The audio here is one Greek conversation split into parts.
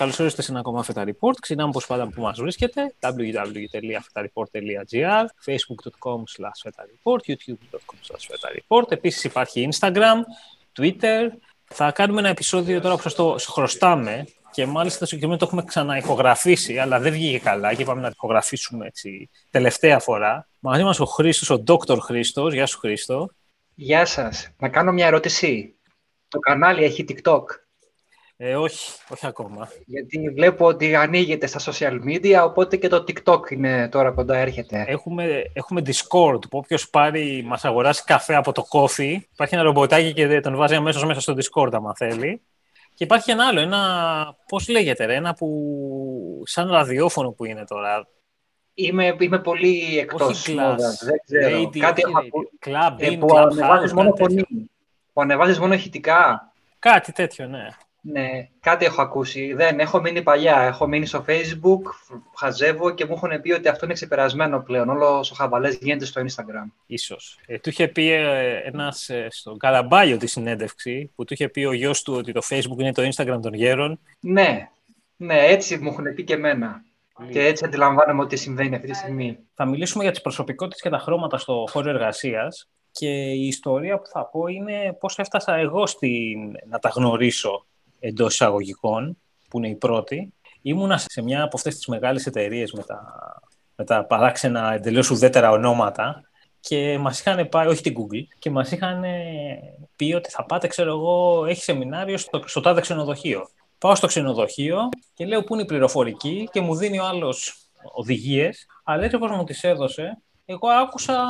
καλώς ήρθατε σε ένα ακόμα Feta Report. Ξεκινάμε όπως πάντα που μας βρίσκεται. www.fetareport.gr, facebook.com slash fetareport, youtube.com slash fetareport. Επίσης υπάρχει Instagram, Twitter. Θα κάνουμε ένα επεισόδιο τώρα που το χρωστάμε και μάλιστα το συγκεκριμένο το έχουμε ξαναηχογραφήσει, αλλά δεν βγήκε καλά και είπαμε να το ηχογραφήσουμε έτσι τελευταία φορά. Μαζί μας ο Χρήστος, ο Dr. Χρήστος. Γεια σου, Χρήστο. Γεια σας. Να κάνω μια ερώτηση. Το κανάλι έχει TikTok. Ε, όχι, όχι ακόμα. Γιατί βλέπω ότι ανοίγεται στα social media, οπότε και το TikTok είναι τώρα κοντά, έρχεται. Έχουμε, έχουμε Discord, που όποιος πάρει, μας αγοράσει καφέ από το coffee, υπάρχει ένα ρομποτάκι και τον βάζει αμέσως μέσα στο Discord, άμα θέλει. Και υπάρχει ένα άλλο, ένα, πώς λέγεται ρε, ένα που, σαν ραδιόφωνο που είναι τώρα. Είμαι, είμαι πολύ εκτός μόδας, δεν ξέρω. Radio, Κάτι club, ε, που ανεβάζεις μόνο φωνή, που ανεβάζεις μόνο ηχητικά. Κάτι τέτοιο, ναι. Ναι, κάτι έχω ακούσει. Δεν, έχω μείνει παλιά. Έχω μείνει στο Facebook, χαζεύω και μου έχουν πει ότι αυτό είναι ξεπερασμένο πλέον. Όλο ο χαβαλές γίνεται στο Instagram. Ίσως. Ε, του είχε πει ε, ένας ε, στον Καραμπάγιο τη συνέντευξη, που του είχε πει ο γιος του ότι το Facebook είναι το Instagram των γέρων. Ναι, ναι, έτσι μου έχουν πει και εμένα. Και έτσι αντιλαμβάνομαι ότι συμβαίνει αυτή τη στιγμή. Θα μιλήσουμε για τις προσωπικότητες και τα χρώματα στο χώρο εργασίας. Και η ιστορία που θα πω είναι πώς έφτασα εγώ στην... να τα γνωρίσω εντός εισαγωγικών, που είναι η πρώτη. Ήμουνα σε μια από αυτές τις μεγάλες εταιρείες με τα, με τα παράξενα εντελώς ουδέτερα ονόματα και μας είχαν πάει, όχι την Google, και μας είχαν πει ότι θα πάτε, ξέρω εγώ, έχει σεμινάριο στο, στο τάδε ξενοδοχείο. Πάω στο ξενοδοχείο και λέω πού είναι η πληροφορική και μου δίνει ο άλλος οδηγίες, αλλά έτσι όπως μου τις έδωσε, εγώ άκουσα,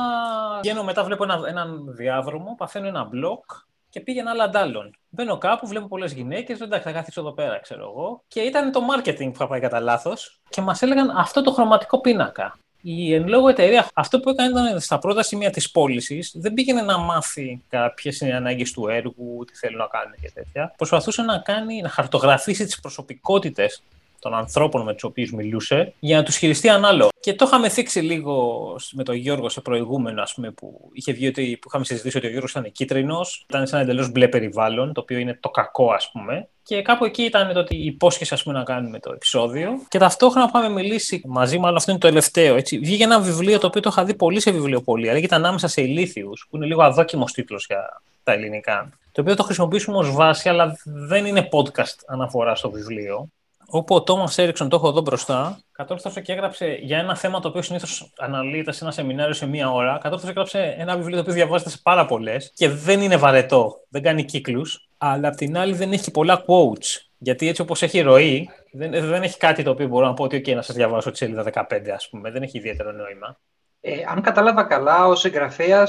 βγαίνω μετά, βλέπω έναν ένα διάδρομο, παθαίνω ένα μπλοκ και πήγαινα άλλα αντάλλων. Μπαίνω κάπου, βλέπω πολλές γυναίκες, εντάξει, θα καθίσω εδώ πέρα, ξέρω εγώ. Και ήταν το marketing που είχα πάει κατά λάθος και μας έλεγαν αυτό το χρωματικό πίνακα. Η εν λόγω εταιρεία, αυτό που έκανε ήταν στα πρώτα σημεία της πώλησης, δεν πήγαινε να μάθει ποιες είναι οι ανάγκες του έργου, τι θέλει να κάνει και τέτοια. Προσπαθούσε να, κάνει, να χαρτογραφήσει τις προσωπικότητες των ανθρώπων με τους οποίους μιλούσε για να τους χειριστεί ανάλογα. Και το είχαμε θίξει λίγο με τον Γιώργο σε προηγούμενο, ας πούμε, που είχε βγει ότι που είχαμε συζητήσει ότι ο Γιώργος ήταν κίτρινος, ήταν σε ένα εντελώς μπλε περιβάλλον, το οποίο είναι το κακό, ας πούμε. Και κάπου εκεί ήταν το ότι υπόσχεσε ας πούμε, να κάνουμε το επεισόδιο. Και ταυτόχρονα πάμε μιλήσει μαζί, μάλλον αυτό είναι το τελευταίο. Έτσι. Βγήκε ένα βιβλίο το οποίο το είχα δει πολύ σε βιβλιοπολία. Λέγεται Ανάμεσα σε ηλίθιους, που είναι λίγο αδόκιμος τίτλος για τα ελληνικά. Το οποίο το χρησιμοποιήσουμε ως βάση, αλλά δεν είναι podcast αναφορά στο βιβλίο όπου ο Τόμας Έριξον, το έχω εδώ μπροστά, κατόρθωσε και έγραψε για ένα θέμα το οποίο συνήθως αναλύεται σε ένα σεμινάριο σε μία ώρα. Κατόρθωσε και έγραψε ένα βιβλίο το οποίο διαβάζεται σε πάρα πολλές και δεν είναι βαρετό, δεν κάνει κύκλους, αλλά απ' την άλλη δεν έχει πολλά quotes. Γιατί έτσι όπως έχει ροή, δεν, δεν έχει κάτι το οποίο μπορώ να πω ότι okay, να σας διαβάσω τη σελίδα 15, ας πούμε. Δεν έχει ιδιαίτερο νόημα. Ε, αν κατάλαβα καλά, ο συγγραφέας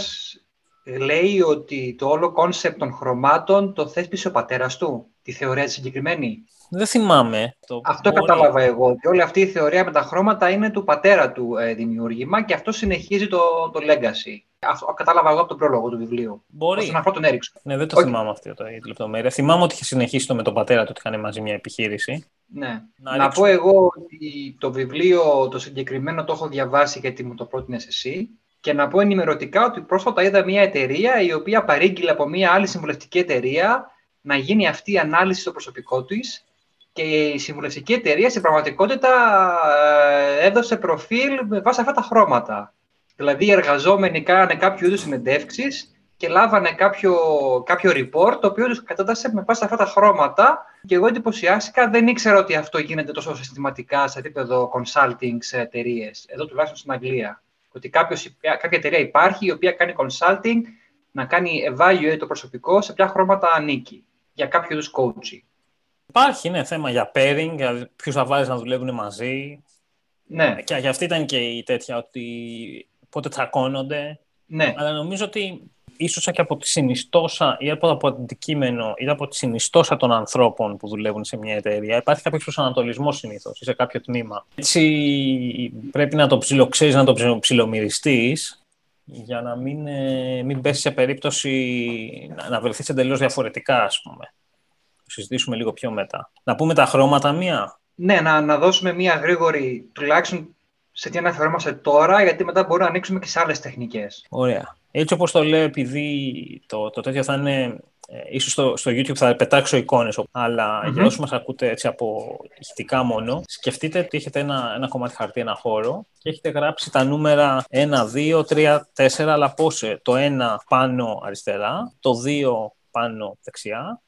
λέει ότι το όλο concept των χρωμάτων το θέσπισε ο πατέρας του, τη θεωρία τη συγκεκριμένη; Δεν θυμάμαι. Το αυτό μπορεί... κατάλαβα εγώ. Ότι όλη αυτή η θεωρία με τα χρώματα είναι του πατέρα του ε, δημιούργημα και αυτό συνεχίζει το, το legacy. Αυτό κατάλαβα εγώ από τον πρόλογο του βιβλίου. Μπορεί. Στον αυτό τον έριξε. Ναι, δεν το okay. θυμάμαι αυτή το, η λεπτομέρεια. Θυμάμαι ότι είχε συνεχίσει το με τον πατέρα του ότι είχαν μαζί μια επιχείρηση. Ναι. Να, να πω εγώ ότι το βιβλίο το συγκεκριμένο το έχω διαβάσει γιατί μου το πρότεινες εσύ. Και να πω ενημερωτικά ότι πρόσφατα είδα μια εταιρεία η οποία παρήγγειλε από μια άλλη συμβουλευτική εταιρεία να γίνει αυτή η ανάλυση στο προσωπικό της και η συμβουλευτική εταιρεία στην πραγματικότητα ε, έδωσε προφίλ με βάση αυτά τα χρώματα. Δηλαδή οι εργαζόμενοι κάνανε κάποιο είδους συνεντεύξεις και λάβανε κάποιο, κάποιο report το οποίο τους κατάτασε με βάση αυτά τα χρώματα και εγώ εντυπωσιάστηκα, δεν ήξερα ότι αυτό γίνεται τόσο συστηματικά σε επίπεδο consulting σε εταιρείες, εδώ τουλάχιστον στην Αγγλία. Ότι κάποιος, κάποια εταιρεία υπάρχει η οποία κάνει consulting να κάνει evaluate το προσωπικό σε ποια χρώματα ανήκει για κάποιο είδους coaching. Υπάρχει, ναι, θέμα για pairing, για ποιους θα βάλει να δουλεύουν μαζί. Ναι. Και για αυτή ήταν και η τέτοια, ότι πότε τσακώνονται. Ναι. Αλλά νομίζω ότι ίσως και από τη συνιστόσα ή από το αντικείμενο ή από τη συνιστόσα των ανθρώπων που δουλεύουν σε μια εταιρεία υπάρχει κάποιος προσανατολισμός συνήθως ή σε κάποιο τμήμα. Έτσι πρέπει να το ψιλοξέρει, να το ψιλομυριστείς για να μην, ε, μην πέσεις σε περίπτωση να, να βρεθείς εντελώς διαφορετικά, ας πούμε συζητήσουμε λίγο πιο μετά. Να πούμε τα χρώματα μία. Ναι, να, να δώσουμε μία γρήγορη, τουλάχιστον σε τι αναφερόμαστε τώρα, γιατί μετά μπορούμε να ανοίξουμε και σε άλλες τεχνικές. Ωραία. Έτσι όπως το λέω, επειδή το, το τέτοιο θα είναι ε, ίσως στο, στο YouTube θα πετάξω εικόνες, αλλά για όσους μας ακούτε έτσι από ηχητικά μόνο, σκεφτείτε ότι έχετε ένα, ένα κομμάτι χαρτί, ένα χώρο και έχετε γράψει τα νούμερα 1, 2, 3, 4, αλλά πώς ε, το 1 πάνω αριστερά, το 2 πάνω δεξιά,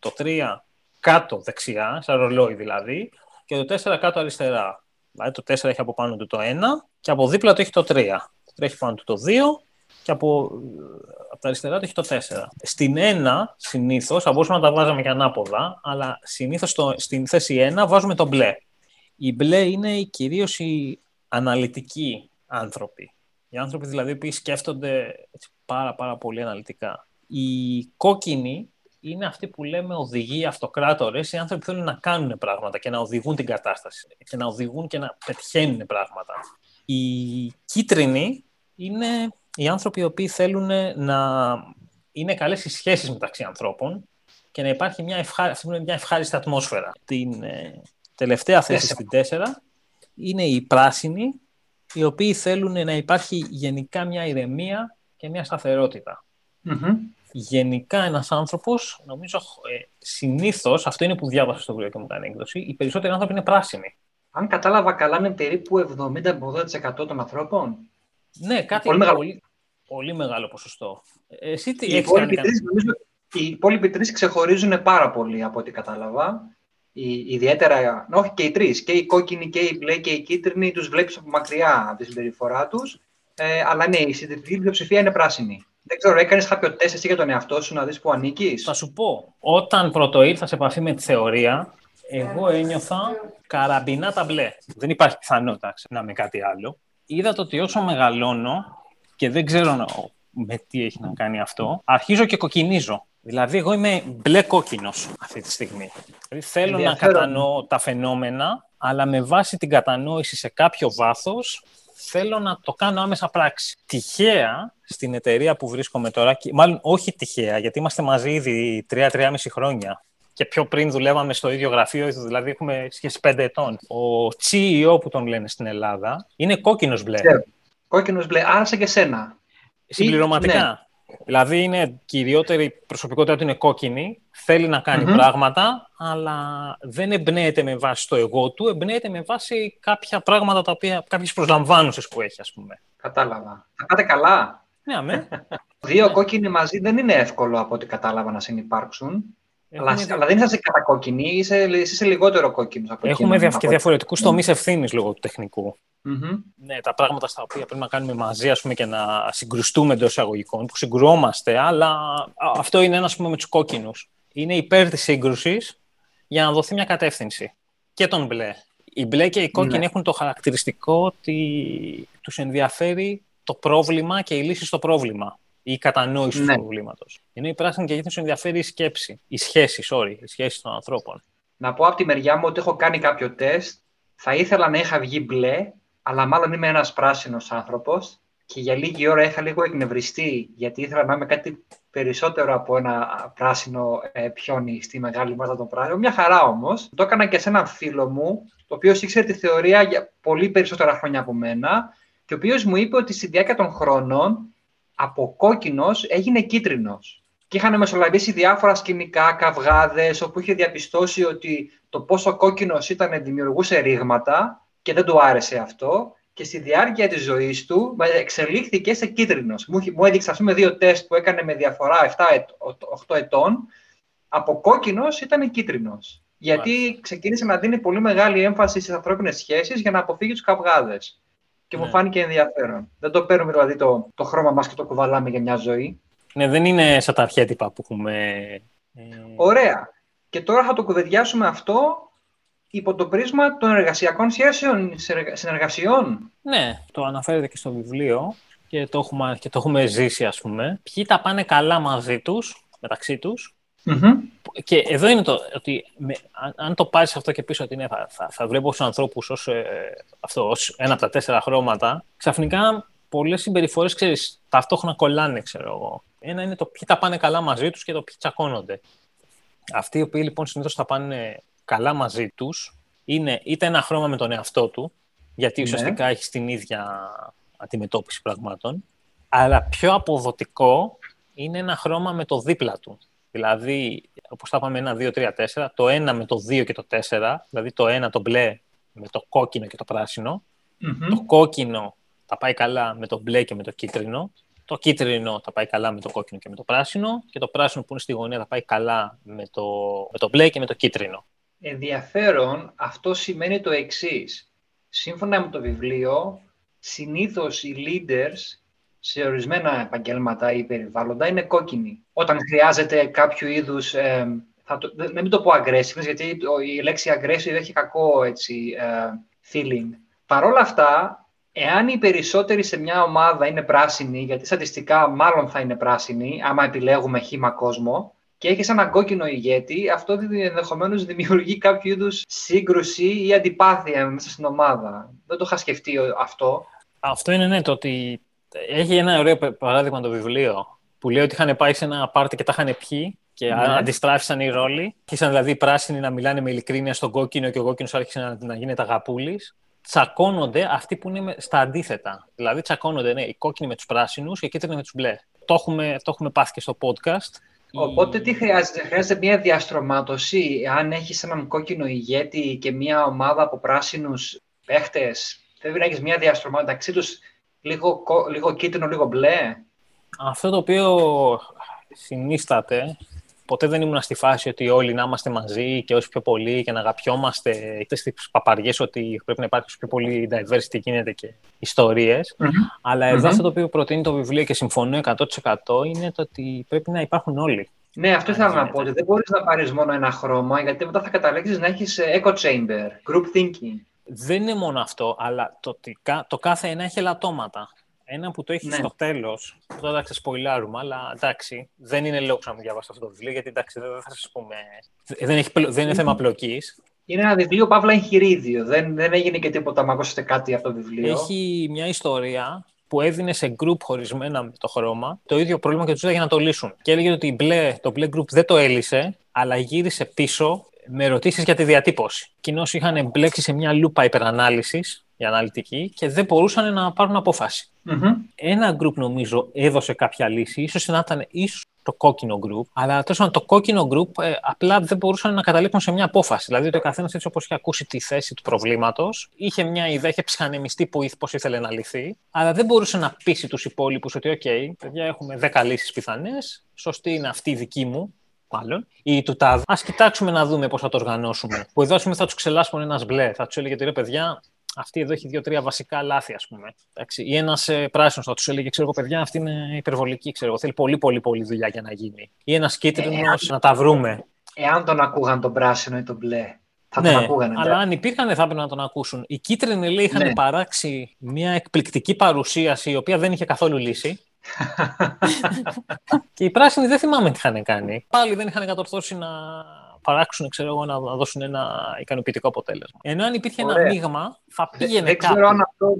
το 3 κάτω δεξιά, σαν ρολόι δηλαδή, και το 4 κάτω αριστερά. Δηλαδή το 4 έχει από πάνω του το 1 και από δίπλα το έχει το 3. Το 3 έχει πάνω του το 2 και από, από τα αριστερά το έχει το 4. Στην 1 συνήθως, θα μπορούσαμε να τα βάζαμε και ανάποδα, αλλά συνήθως στην θέση 1 βάζουμε το μπλε. Οι μπλε είναι κυρίως οι αναλυτικοί άνθρωποι. Οι άνθρωποι δηλαδή που σκέφτονται πάρα, πάρα πολύ αναλυτικά. Οι κόκκινοι είναι αυτοί που λέμε οδηγοί, αυτοκράτορες, οι άνθρωποι που θέλουν να κάνουν πράγματα και να οδηγούν την κατάσταση και να οδηγούν και να πετυχαίνουν πράγματα. Οι κίτρινοι είναι οι άνθρωποι οι οποίοι θέλουν να είναι καλές οι σχέσεις μεταξύ ανθρώπων και να υπάρχει μια, ευχά... μια ευχάριστη ατμόσφαιρα. Την ε, τελευταία θέση στην 4 είναι οι πράσινοι, οι οποίοι θέλουν να υπάρχει γενικά μια ηρεμία και μια σταθεροτητα Γενικά ένας άνθρωπος, νομίζω ε, συνήθως, αυτό είναι που διάβασα στο βιβλίο και μου κάνει έκδοση, οι περισσότεροι άνθρωποι είναι πράσινοι. Αν κατάλαβα καλά, είναι περίπου 70-80% των ανθρώπων. Ναι, κάτι πολύ, μεγάλο. Πολύ, πολύ μεγάλο ποσοστό. Εσύ τι οι έχεις κάνει, τρεις, νομίζω, Οι υπόλοιποι τρεις ξεχωρίζουν πάρα πολύ από ό,τι κατάλαβα. Οι, ιδιαίτερα, όχι και οι τρεις, και οι κόκκινοι και οι μπλε και οι κίτρινοι, τους βλέπεις από μακριά από τη συμπεριφορά τους. Ε, αλλά ναι, η συντηρητική πλειοψηφία είναι πράσινη. Δεν ξέρω, έκανες κάποιο τεστ εσύ για τον εαυτό σου να δεις που ανήκεις; Θα σου πω. Όταν πρώτο ήρθα σε επαφή με τη θεωρία, εγώ ένιωθα καραμπινά τα μπλε. Δεν υπάρχει πιθανότητα να είμαι κάτι άλλο. Είδα το ότι όσο μεγαλώνω και δεν ξέρω με τι έχει να κάνει αυτό, αρχίζω και κοκκινίζω. Δηλαδή, εγώ είμαι μπλε κόκκινος αυτή τη στιγμή. Δηλαδή, θέλω να κατανοώ τα φαινόμενα, αλλά με βάση την κατανόηση σε κάποιο βάθος, θέλω να το κάνω άμεσα πράξη. Τυχαία, στην εταιρεία που βρίσκομαι τώρα, μάλλον όχι τυχαία, γιατί είμαστε μαζί ήδη 3-3,5 χρόνια και πιο πριν δουλεύαμε στο ίδιο γραφείο, δηλαδή έχουμε σχέση 5 ετών. Ο CEO που τον λένε στην Ελλάδα είναι κόκκινος μπλε. Κόκκινος μπλε, άρεσε και σένα. Συμπληρωματικά. Ναι. Δηλαδή είναι κυριότερη προσωπικότητα του είναι κόκκινη, θέλει να κάνει πράγματα, αλλά δεν εμπνέεται με βάση το εγώ του, εμπνέεται με βάση κάποια πράγματα τα οποία, κάποιες προσλαμβάνουσες που έχει, ας πούμε. Κατάλαβα. Θα πάτε καλά. Ναι, αμέ. Δύο ναι. κόκκινοι μαζί δεν είναι εύκολο από ό,τι κατάλαβα να συνεπάρξουν. Αλλά, αλλά, δεν είσαι κατακόκκινη, είσαι, είσαι λιγότερο κόκκινος από Έχουμε δια, και διαφορετικούς mm. τομείς ευθύνης λόγω του τεχνικου Ναι, τα πράγματα στα οποία πρέπει να κάνουμε μαζί ας πούμε, και να συγκρουστούμε εντός εισαγωγικών, που συγκρουόμαστε, αλλά αυτό είναι ένας με τους κόκκινους. Είναι υπέρ της σύγκρουσης για να δοθεί μια κατεύθυνση. Και τον μπλε. Οι μπλε και οι κόκκινοι ναι. έχουν το χαρακτηριστικό ότι τους ενδιαφέρει το πρόβλημα και η λύση στο πρόβλημα ή η κατανόηση ναι. του προβλήματος. Ενώ η πράσινη και γήθο ενδιαφέρει η σκέψη, η σχέση, sorry, η σχέση των ανθρώπων. Να πω από τη μεριά μου ότι έχω κάνει κάποιο τεστ. Θα ήθελα να είχα βγει μπλε, αλλά μάλλον είμαι ένας πράσινος άνθρωπος. Και για λίγη ώρα είχα λίγο εκνευριστεί, γιατί ήθελα να είμαι κάτι περισσότερο από ένα πράσινο ε, πιόνι στη μεγάλη μάζα των πράσινων. Μια χαρά όμως. Το έκανα και σε έναν φίλο μου, το οποίος ήξερε τη θεωρία για πολύ περισσότερα χρόνια από μένα, και ο οποίος μου είπε ότι στη διάρκεια των χρόνων από κόκκινος έγινε κίτρινος. Και είχαν μεσολαβήσει διάφορα σκηνικά, καυγάδες, όπου είχε διαπιστώσει ότι το πόσο κόκκινος ήταν δημιουργούσε ρήγματα και δεν του άρεσε αυτό. Και στη διάρκεια της ζωής του εξελίχθηκε σε κίτρινος. Μου, έδειξε, ας πούμε, δύο τεστ που έκανε με διαφορά 7-8 ετών. Από κόκκινος ήταν κίτρινος. Γιατί ξεκίνησε να δίνει πολύ μεγάλη έμφαση στις ανθρώπινες σχέσεις για να αποφύγει τους καυγάδες και ναι. μου φάνηκε ενδιαφέρον. Δεν το παίρνουμε δηλαδή το, το χρώμα μας και το κουβαλάμε για μια ζωή. Ναι, δεν είναι σαν τα αρχέτυπα που έχουμε... Ε, Ωραία. Και τώρα θα το κουβεντιάσουμε αυτό υπό το πρίσμα των εργασιακών σχέσεων, συνεργασιών. Ναι, το αναφέρεται και στο βιβλίο και το έχουμε, και το έχουμε ζήσει, ας πούμε. Ποιοι τα πάνε καλά μαζί τους, μεταξύ τους, και εδώ είναι το ότι με, αν, το πάρεις αυτό και πίσω ότι ναι, θα, θα, θα βλέπω του ανθρώπους ως ε, ως ένα από τα τέσσερα χρώματα, ξαφνικά πολλές συμπεριφορές ξέρεις, ταυτόχρονα κολλάνε, ξέρω εγώ. Ένα είναι το ποιοι τα πάνε καλά μαζί τους και το ποιοι τσακώνονται. Αυτοί οι οποίοι λοιπόν συνήθως θα πάνε καλά μαζί τους είναι είτε ένα χρώμα με τον εαυτό του, γιατί ναι. ουσιαστικά έχει την ίδια αντιμετώπιση πραγμάτων, αλλά πιο αποδοτικό είναι ένα χρώμα με το δίπλα του. Δηλαδή, όπως τα πάμε, ένα, δύο, τρία, τέσσερα. Το ένα με το δύο και το τέσσερα. Δηλαδή, το ένα το μπλε με το κόκκινο και το πρασινο Το κόκκινο θα πάει καλά με το μπλε και με το κίτρινο. Το κίτρινο θα πάει καλά με το κόκκινο και με το πράσινο. Και το πράσινο που είναι στη γωνία θα πάει καλά με το, με το μπλε και με το κίτρινο. Ενδιαφέρον, αυτό σημαίνει το εξής. Σύμφωνα με το βιβλίο, συνήθως οι leaders σε ορισμένα επαγγέλματα ή περιβάλλοντα είναι κόκκινοι. Όταν χρειάζεται κάποιο είδους, ε, θα το, δεν μην το πω aggressive, γιατί η λέξη aggressive έχει κακό έτσι, ε, feeling. Παρ' όλα αυτά, εάν οι περισσότεροι σε μια ομάδα είναι πράσινοι, γιατί στατιστικά μάλλον θα είναι πράσινοι, άμα επιλέγουμε χήμα κόσμο, και έχεις έναν κόκκινο ηγέτη, αυτό ενδεχομένως δημιουργεί κάποιο είδους σύγκρουση ή αντιπάθεια μέσα στην ομάδα. Δεν το είχα σκεφτεί αυτό. Αυτό είναι ναι, το ότι έχει ένα ωραίο παράδειγμα το βιβλίο που λέει ότι είχαν πάει σε ένα πάρτι και τα είχαν πιει και ναι. αντιστράφησαν οι ρόλοι. Ήσαν δηλαδή οι πράσινοι να μιλάνε με ειλικρίνεια στον κόκκινο και ο κόκκινος άρχισε να, να γίνεται αγαπούλη. Τσακώνονται αυτοί που είναι στα αντίθετα. Δηλαδή, τσακώνονται ναι, οι κόκκινοι με τους πράσινους και οι κίτρινοι με τους μπλε. Το έχουμε, το έχουμε πάθει και στο podcast. Οπότε τι χρειάζεται, χρειάζεται μια διαστρωμάτωση. Αν έχεις έναν κόκκινο ηγέτη και μια ομάδα από πράσινους παίχτες, πρέπει να έχεις μια διαστρωμάτωση μεταξύ τους λίγο, λίγο κίτρινο, λίγο μπλε. Αυτό το οποίο συνίσταται, ποτέ δεν ήμουν στη φάση ότι όλοι να είμαστε μαζί και όσοι πιο πολύ και να αγαπιόμαστε, είτε στις παπαριές ότι πρέπει να υπάρχει πιο πολύ diversity γίνεται και ιστοριες Αλλά εδώ αυτό το οποίο προτείνει το βιβλίο και συμφωνώ 100% είναι το ότι πρέπει να υπάρχουν όλοι. Ναι, αυτό ήθελα να πω. Ότι δεν μπορείς να πάρεις μόνο ένα χρώμα, γιατί μετά θα καταλήξει να έχεις echo chamber, group thinking δεν είναι μόνο αυτό, αλλά το, το κάθε ένα έχει ελαττώματα. Ένα που το έχει ναι. στο τέλος, τώρα θα ξεσποιλάρουμε, αλλά εντάξει, δεν είναι λόγος να μην διαβάσετε αυτό το βιβλίο, γιατί εντάξει, δεν θα σας πούμε. Δεν, έχει, δεν είναι θέμα πλοκής. Είναι ένα βιβλίο παύλα εγχειρίδιο. Δεν, δεν έγινε και τίποτα, μα ακούσετε κάτι από το βιβλίο. Έχει μια ιστορία που έδινε σε group χωρισμένα με το χρώμα το ίδιο πρόβλημα και τους για να το λύσουν. Και έλεγε ότι μπλε, το μπλε group δεν το έλυσε, αλλά γύρισε πίσω με ερωτήσεις για τη διατύπωση. Κοινώς είχαν μπλέξει σε μια λούπα υπερανάλυσης η αναλυτική και δεν μπορούσαν να πάρουν Ένα group νομίζω έδωσε κάποια λύση, ίσως να ήταν ίσως το κόκκινο group, αλλά τόσο το κόκκινο group ε, απλά δεν μπορούσαν να καταλήξουν σε μια απόφαση. Δηλαδή, το καθένας έτσι όπως είχε ακούσει τη θέση του προβλήματος, είχε μια ιδέα, είχε ψυχανεμιστεί πώς ήθελε να λυθεί, αλλά δεν μπορούσε να πείσει τους υπόλοιπους ότι, OK, παιδιά, έχουμε 10 λύσεις πιθανές. Σωστή είναι αυτή η δική μου, μάλλον, ή του τάδε. Α κοιτάξουμε να δούμε πώς θα το οργανώσουμε. Που εδώ θα τους ξελάσουμε ένας μπλε. Θα τους έλεγε ότι ρε παιδιά, αυτή εδώ έχει δύο-τρία βασικά λάθη, ας πούμε. Εντάξει. Ή ένας ε, πράσινος θα τους έλεγε, ξέρω εγώ, παιδιά, αυτή είναι υπερβολική, ξέρω εγώ. Θέλει πολύ, πολύ, πολύ δουλειά για να γίνει. Ή ένας κίτρινος να τα βρούμε. Εάν τον ακούγαν τον πράσινο ή τον μπλε. Θα ναι, τον ακούγανε. Αλλά αν υπήρχαν, θα έπρεπε να τον ακούσουν. Οι κίτρινοι λέει είχαν ναι. παράξει μια εκπληκτική παρουσίαση η οποία δεν είχε καθόλου λύση. Και οι πράσινοι δεν θυμάμαι τι είχαν κάνει. Πάλι δεν είχαν κατορθώσει να παράξουν, ξέρω εγώ, να δώσουν ένα ικανοποιητικό αποτέλεσμα. Ενώ αν υπήρχε Ωραία. ένα μείγμα, θα πήγαινε δεν, δεν ξέρω αν αυτό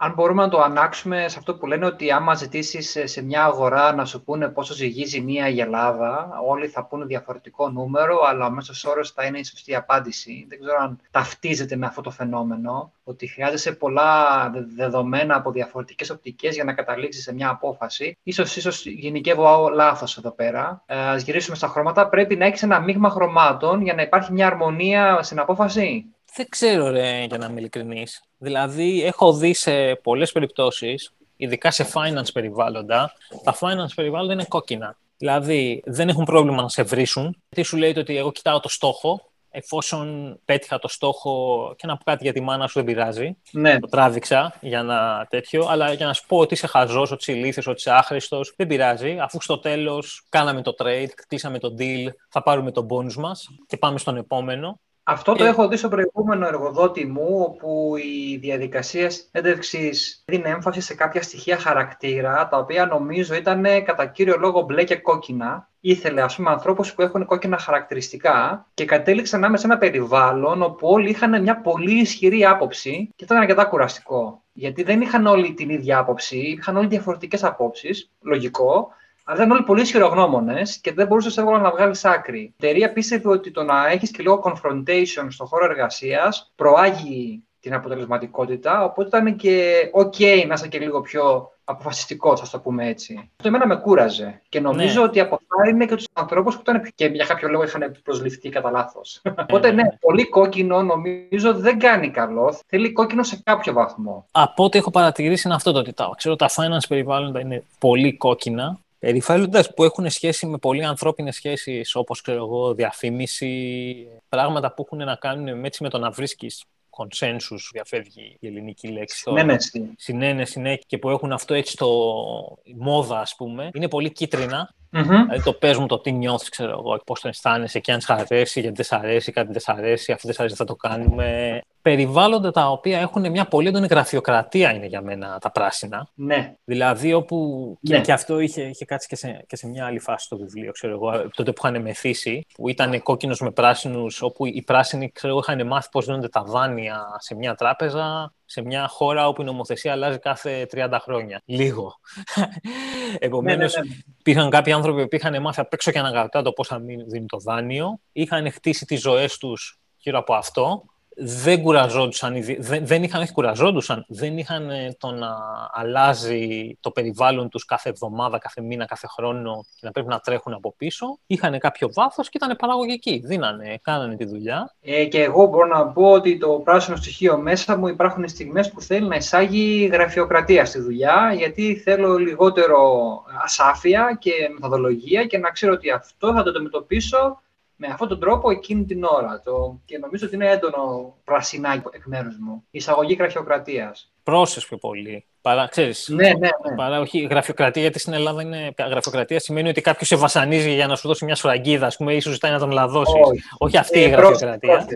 αν μπορούμε να το ανάξουμε σε αυτό που λένε ότι άμα ζητήσεις σε μια αγορά να σου πούνε πόσο ζυγίζει μία η Ελλάδα, όλοι θα πούνε διαφορετικό νούμερο, αλλά ο μέσος όρος θα είναι η σωστή απάντηση. Δεν ξέρω αν ταυτίζεται με αυτό το φαινόμενο, ότι χρειάζεσαι πολλά δεδομένα από διαφορετικές οπτικές για να καταλήξεις σε μια απόφαση. σω ίσως γενικεύω λάθος εδώ πέρα. Ε, Α γυρίσουμε στα χρώματα. Πρέπει να έχεις ένα μείγμα χρωμάτων για να υπάρχει μια αρμονία στην απόφαση. Δεν ξέρω, ρε, για να είμαι ειλικρινής. Δηλαδή, έχω δει σε πολλές περιπτώσεις, ειδικά σε finance περιβάλλοντα, τα finance περιβάλλοντα είναι κόκκινα. Δηλαδή, δεν έχουν πρόβλημα να σε βρίσουν. Τι σου λέει ότι εγώ κοιτάω το στόχο, εφόσον πέτυχα το στόχο και να πω κάτι για τη μάνα σου δεν πειράζει. Ναι. Το τράβηξα για να τέτοιο, αλλά για να σου πω ότι είσαι χαζός, ότι είσαι ηλίθιος, ότι είσαι άχρηστος, δεν πειράζει. Αφού στο τέλος κάναμε το trade, κλείσαμε το deal, θα πάρουμε τον bonus μας και πάμε στον επόμενο. Αυτό το έχω δει στο προηγούμενο εργοδότη μου, όπου η διαδικασία συνέντευξη δίνει έμφαση σε κάποια στοιχεία χαρακτήρα, τα οποία νομίζω ήταν κατά κύριο λόγο μπλε και κόκκινα. Ήθελε, ας πούμε, ανθρώπους που έχουν κόκκινα χαρακτηριστικά και κατέληξαν να είμαι σε ένα περιβάλλον όπου όλοι είχαν μια πολύ ισχυρή άποψη και ήταν αρκετά κουραστικό. Γιατί δεν είχαν όλοι την ίδια άποψη, είχαν όλοι διαφορετικές απόψεις. Λογικό, αλλά ήταν όλοι πολύ ισχυρογνώμονες και δεν μπορούσες εύκολα να βγάλεις άκρη. Η εταιρεία πίστευε ότι το να έχεις και λίγο confrontation στον χώρο εργασίας προάγει την αποτελεσματικότητα, οπότε ήταν και ok να είσαι και λίγο πιο αποφασιστικός, θα το πούμε έτσι. Αυτό εμένα με κούραζε. Και νομίζω ναι. ότι αποθάρρυνε και τους ανθρώπους που ήταν και για κάποιο λόγο είχαν προσληφθεί κατά λάθος. Ναι, οπότε, ναι, πολύ κόκκινο νομίζω δεν κάνει καλό. Θέλει κόκκινο σε κάποιο βαθμό. Από ό,τι έχω παρατηρήσει είναι αυτό το ότι τα, ξέρω, τα finance περιβάλλοντα είναι πολύ κόκκινα. Περιβάλλοντα που έχουν σχέση με πολύ ανθρώπινες σχέσεις, όπως διαφήμιση, πράγματα που έχουν να κάνουν έτσι, με το να βρίσκεις consensus, διαφεύγει η ελληνική λέξη. Συνένεση. Συνένεση, ναι, και που έχουν αυτό έτσι το μόδα, ας πούμε. Είναι πολύ κίτρινα Mm-hmm. Δηλαδή το πες μου το τι νιώθεις, ξέρω εγώ, πώς το αισθάνεσαι και αν σ' αρέσει, γιατί δεν σ' αρέσει, κάτι δεν σ' αρέσει, αυτό δεν σ' αρέσει, θα το κάνουμε. Περιβάλλοντα τα οποία έχουν μια πολύ έντονη γραφειοκρατία είναι για μένα τα πράσινα. Ναι. Δηλαδή όπου. Ναι. Και, αυτό είχε, είχε κάτσει και σε, και σε μια άλλη φάση στο βιβλίο, ξέρω εγώ, τότε που είχαν μεθύσει, που ήταν κόκκινος με πράσινους, όπου οι πράσινοι ξέρω εγώ, είχαν μάθει πώς δίνονται τα δάνεια σε μια τράπεζα σε μια χώρα όπου η νομοθεσία αλλάζει κάθε 30 χρόνια. Λίγο. Επομένως, ναι, ναι, ναι. υπήρχαν κάποιοι άνθρωποι που είχαν μάθει απ' έξω και αναγκαστικά το πώς θα δίνει το δάνειο. Είχαν χτίσει τις ζωές τους γύρω από αυτό δεν κουραζόντουσαν, δεν, δεν είχαν, όχι κουραζόντουσαν, δεν είχαν ε, το να αλλάζει το περιβάλλον τους κάθε εβδομάδα, κάθε μήνα, κάθε χρόνο και να πρέπει να τρέχουν από πίσω. Είχαν κάποιο βάθος και ήταν παραγωγικοί. Δίνανε, κάνανε τη δουλειά. Ε, και εγώ μπορώ να πω ότι το πράσινο στοιχείο μέσα μου υπάρχουν στιγμές που θέλει να εισάγει γραφειοκρατία στη δουλειά, γιατί θέλω λιγότερο ασάφεια και μεθοδολογία και να ξέρω ότι αυτό θα το αντιμετωπίσω με αυτόν τον τρόπο εκείνη την ώρα. Το... Και νομίζω ότι είναι έντονο πρασινάκι εκ μέρους μου. Εισαγωγή γραφειοκρατίας. Πρόσεχε πιο πολύ. Παρά, ξέρεις, ναι, ναι, ναι. Παρά, όχι, γραφειοκρατία, γιατί στην Ελλάδα είναι, γραφειοκρατία σημαίνει ότι κάποιος σε βασανίζει για να σου δώσει μια σφραγίδα, ας πούμε, ίσω ζητάει να τον λαδώσεις. Όχι, όχι αυτή ε, η γραφειοκρατία.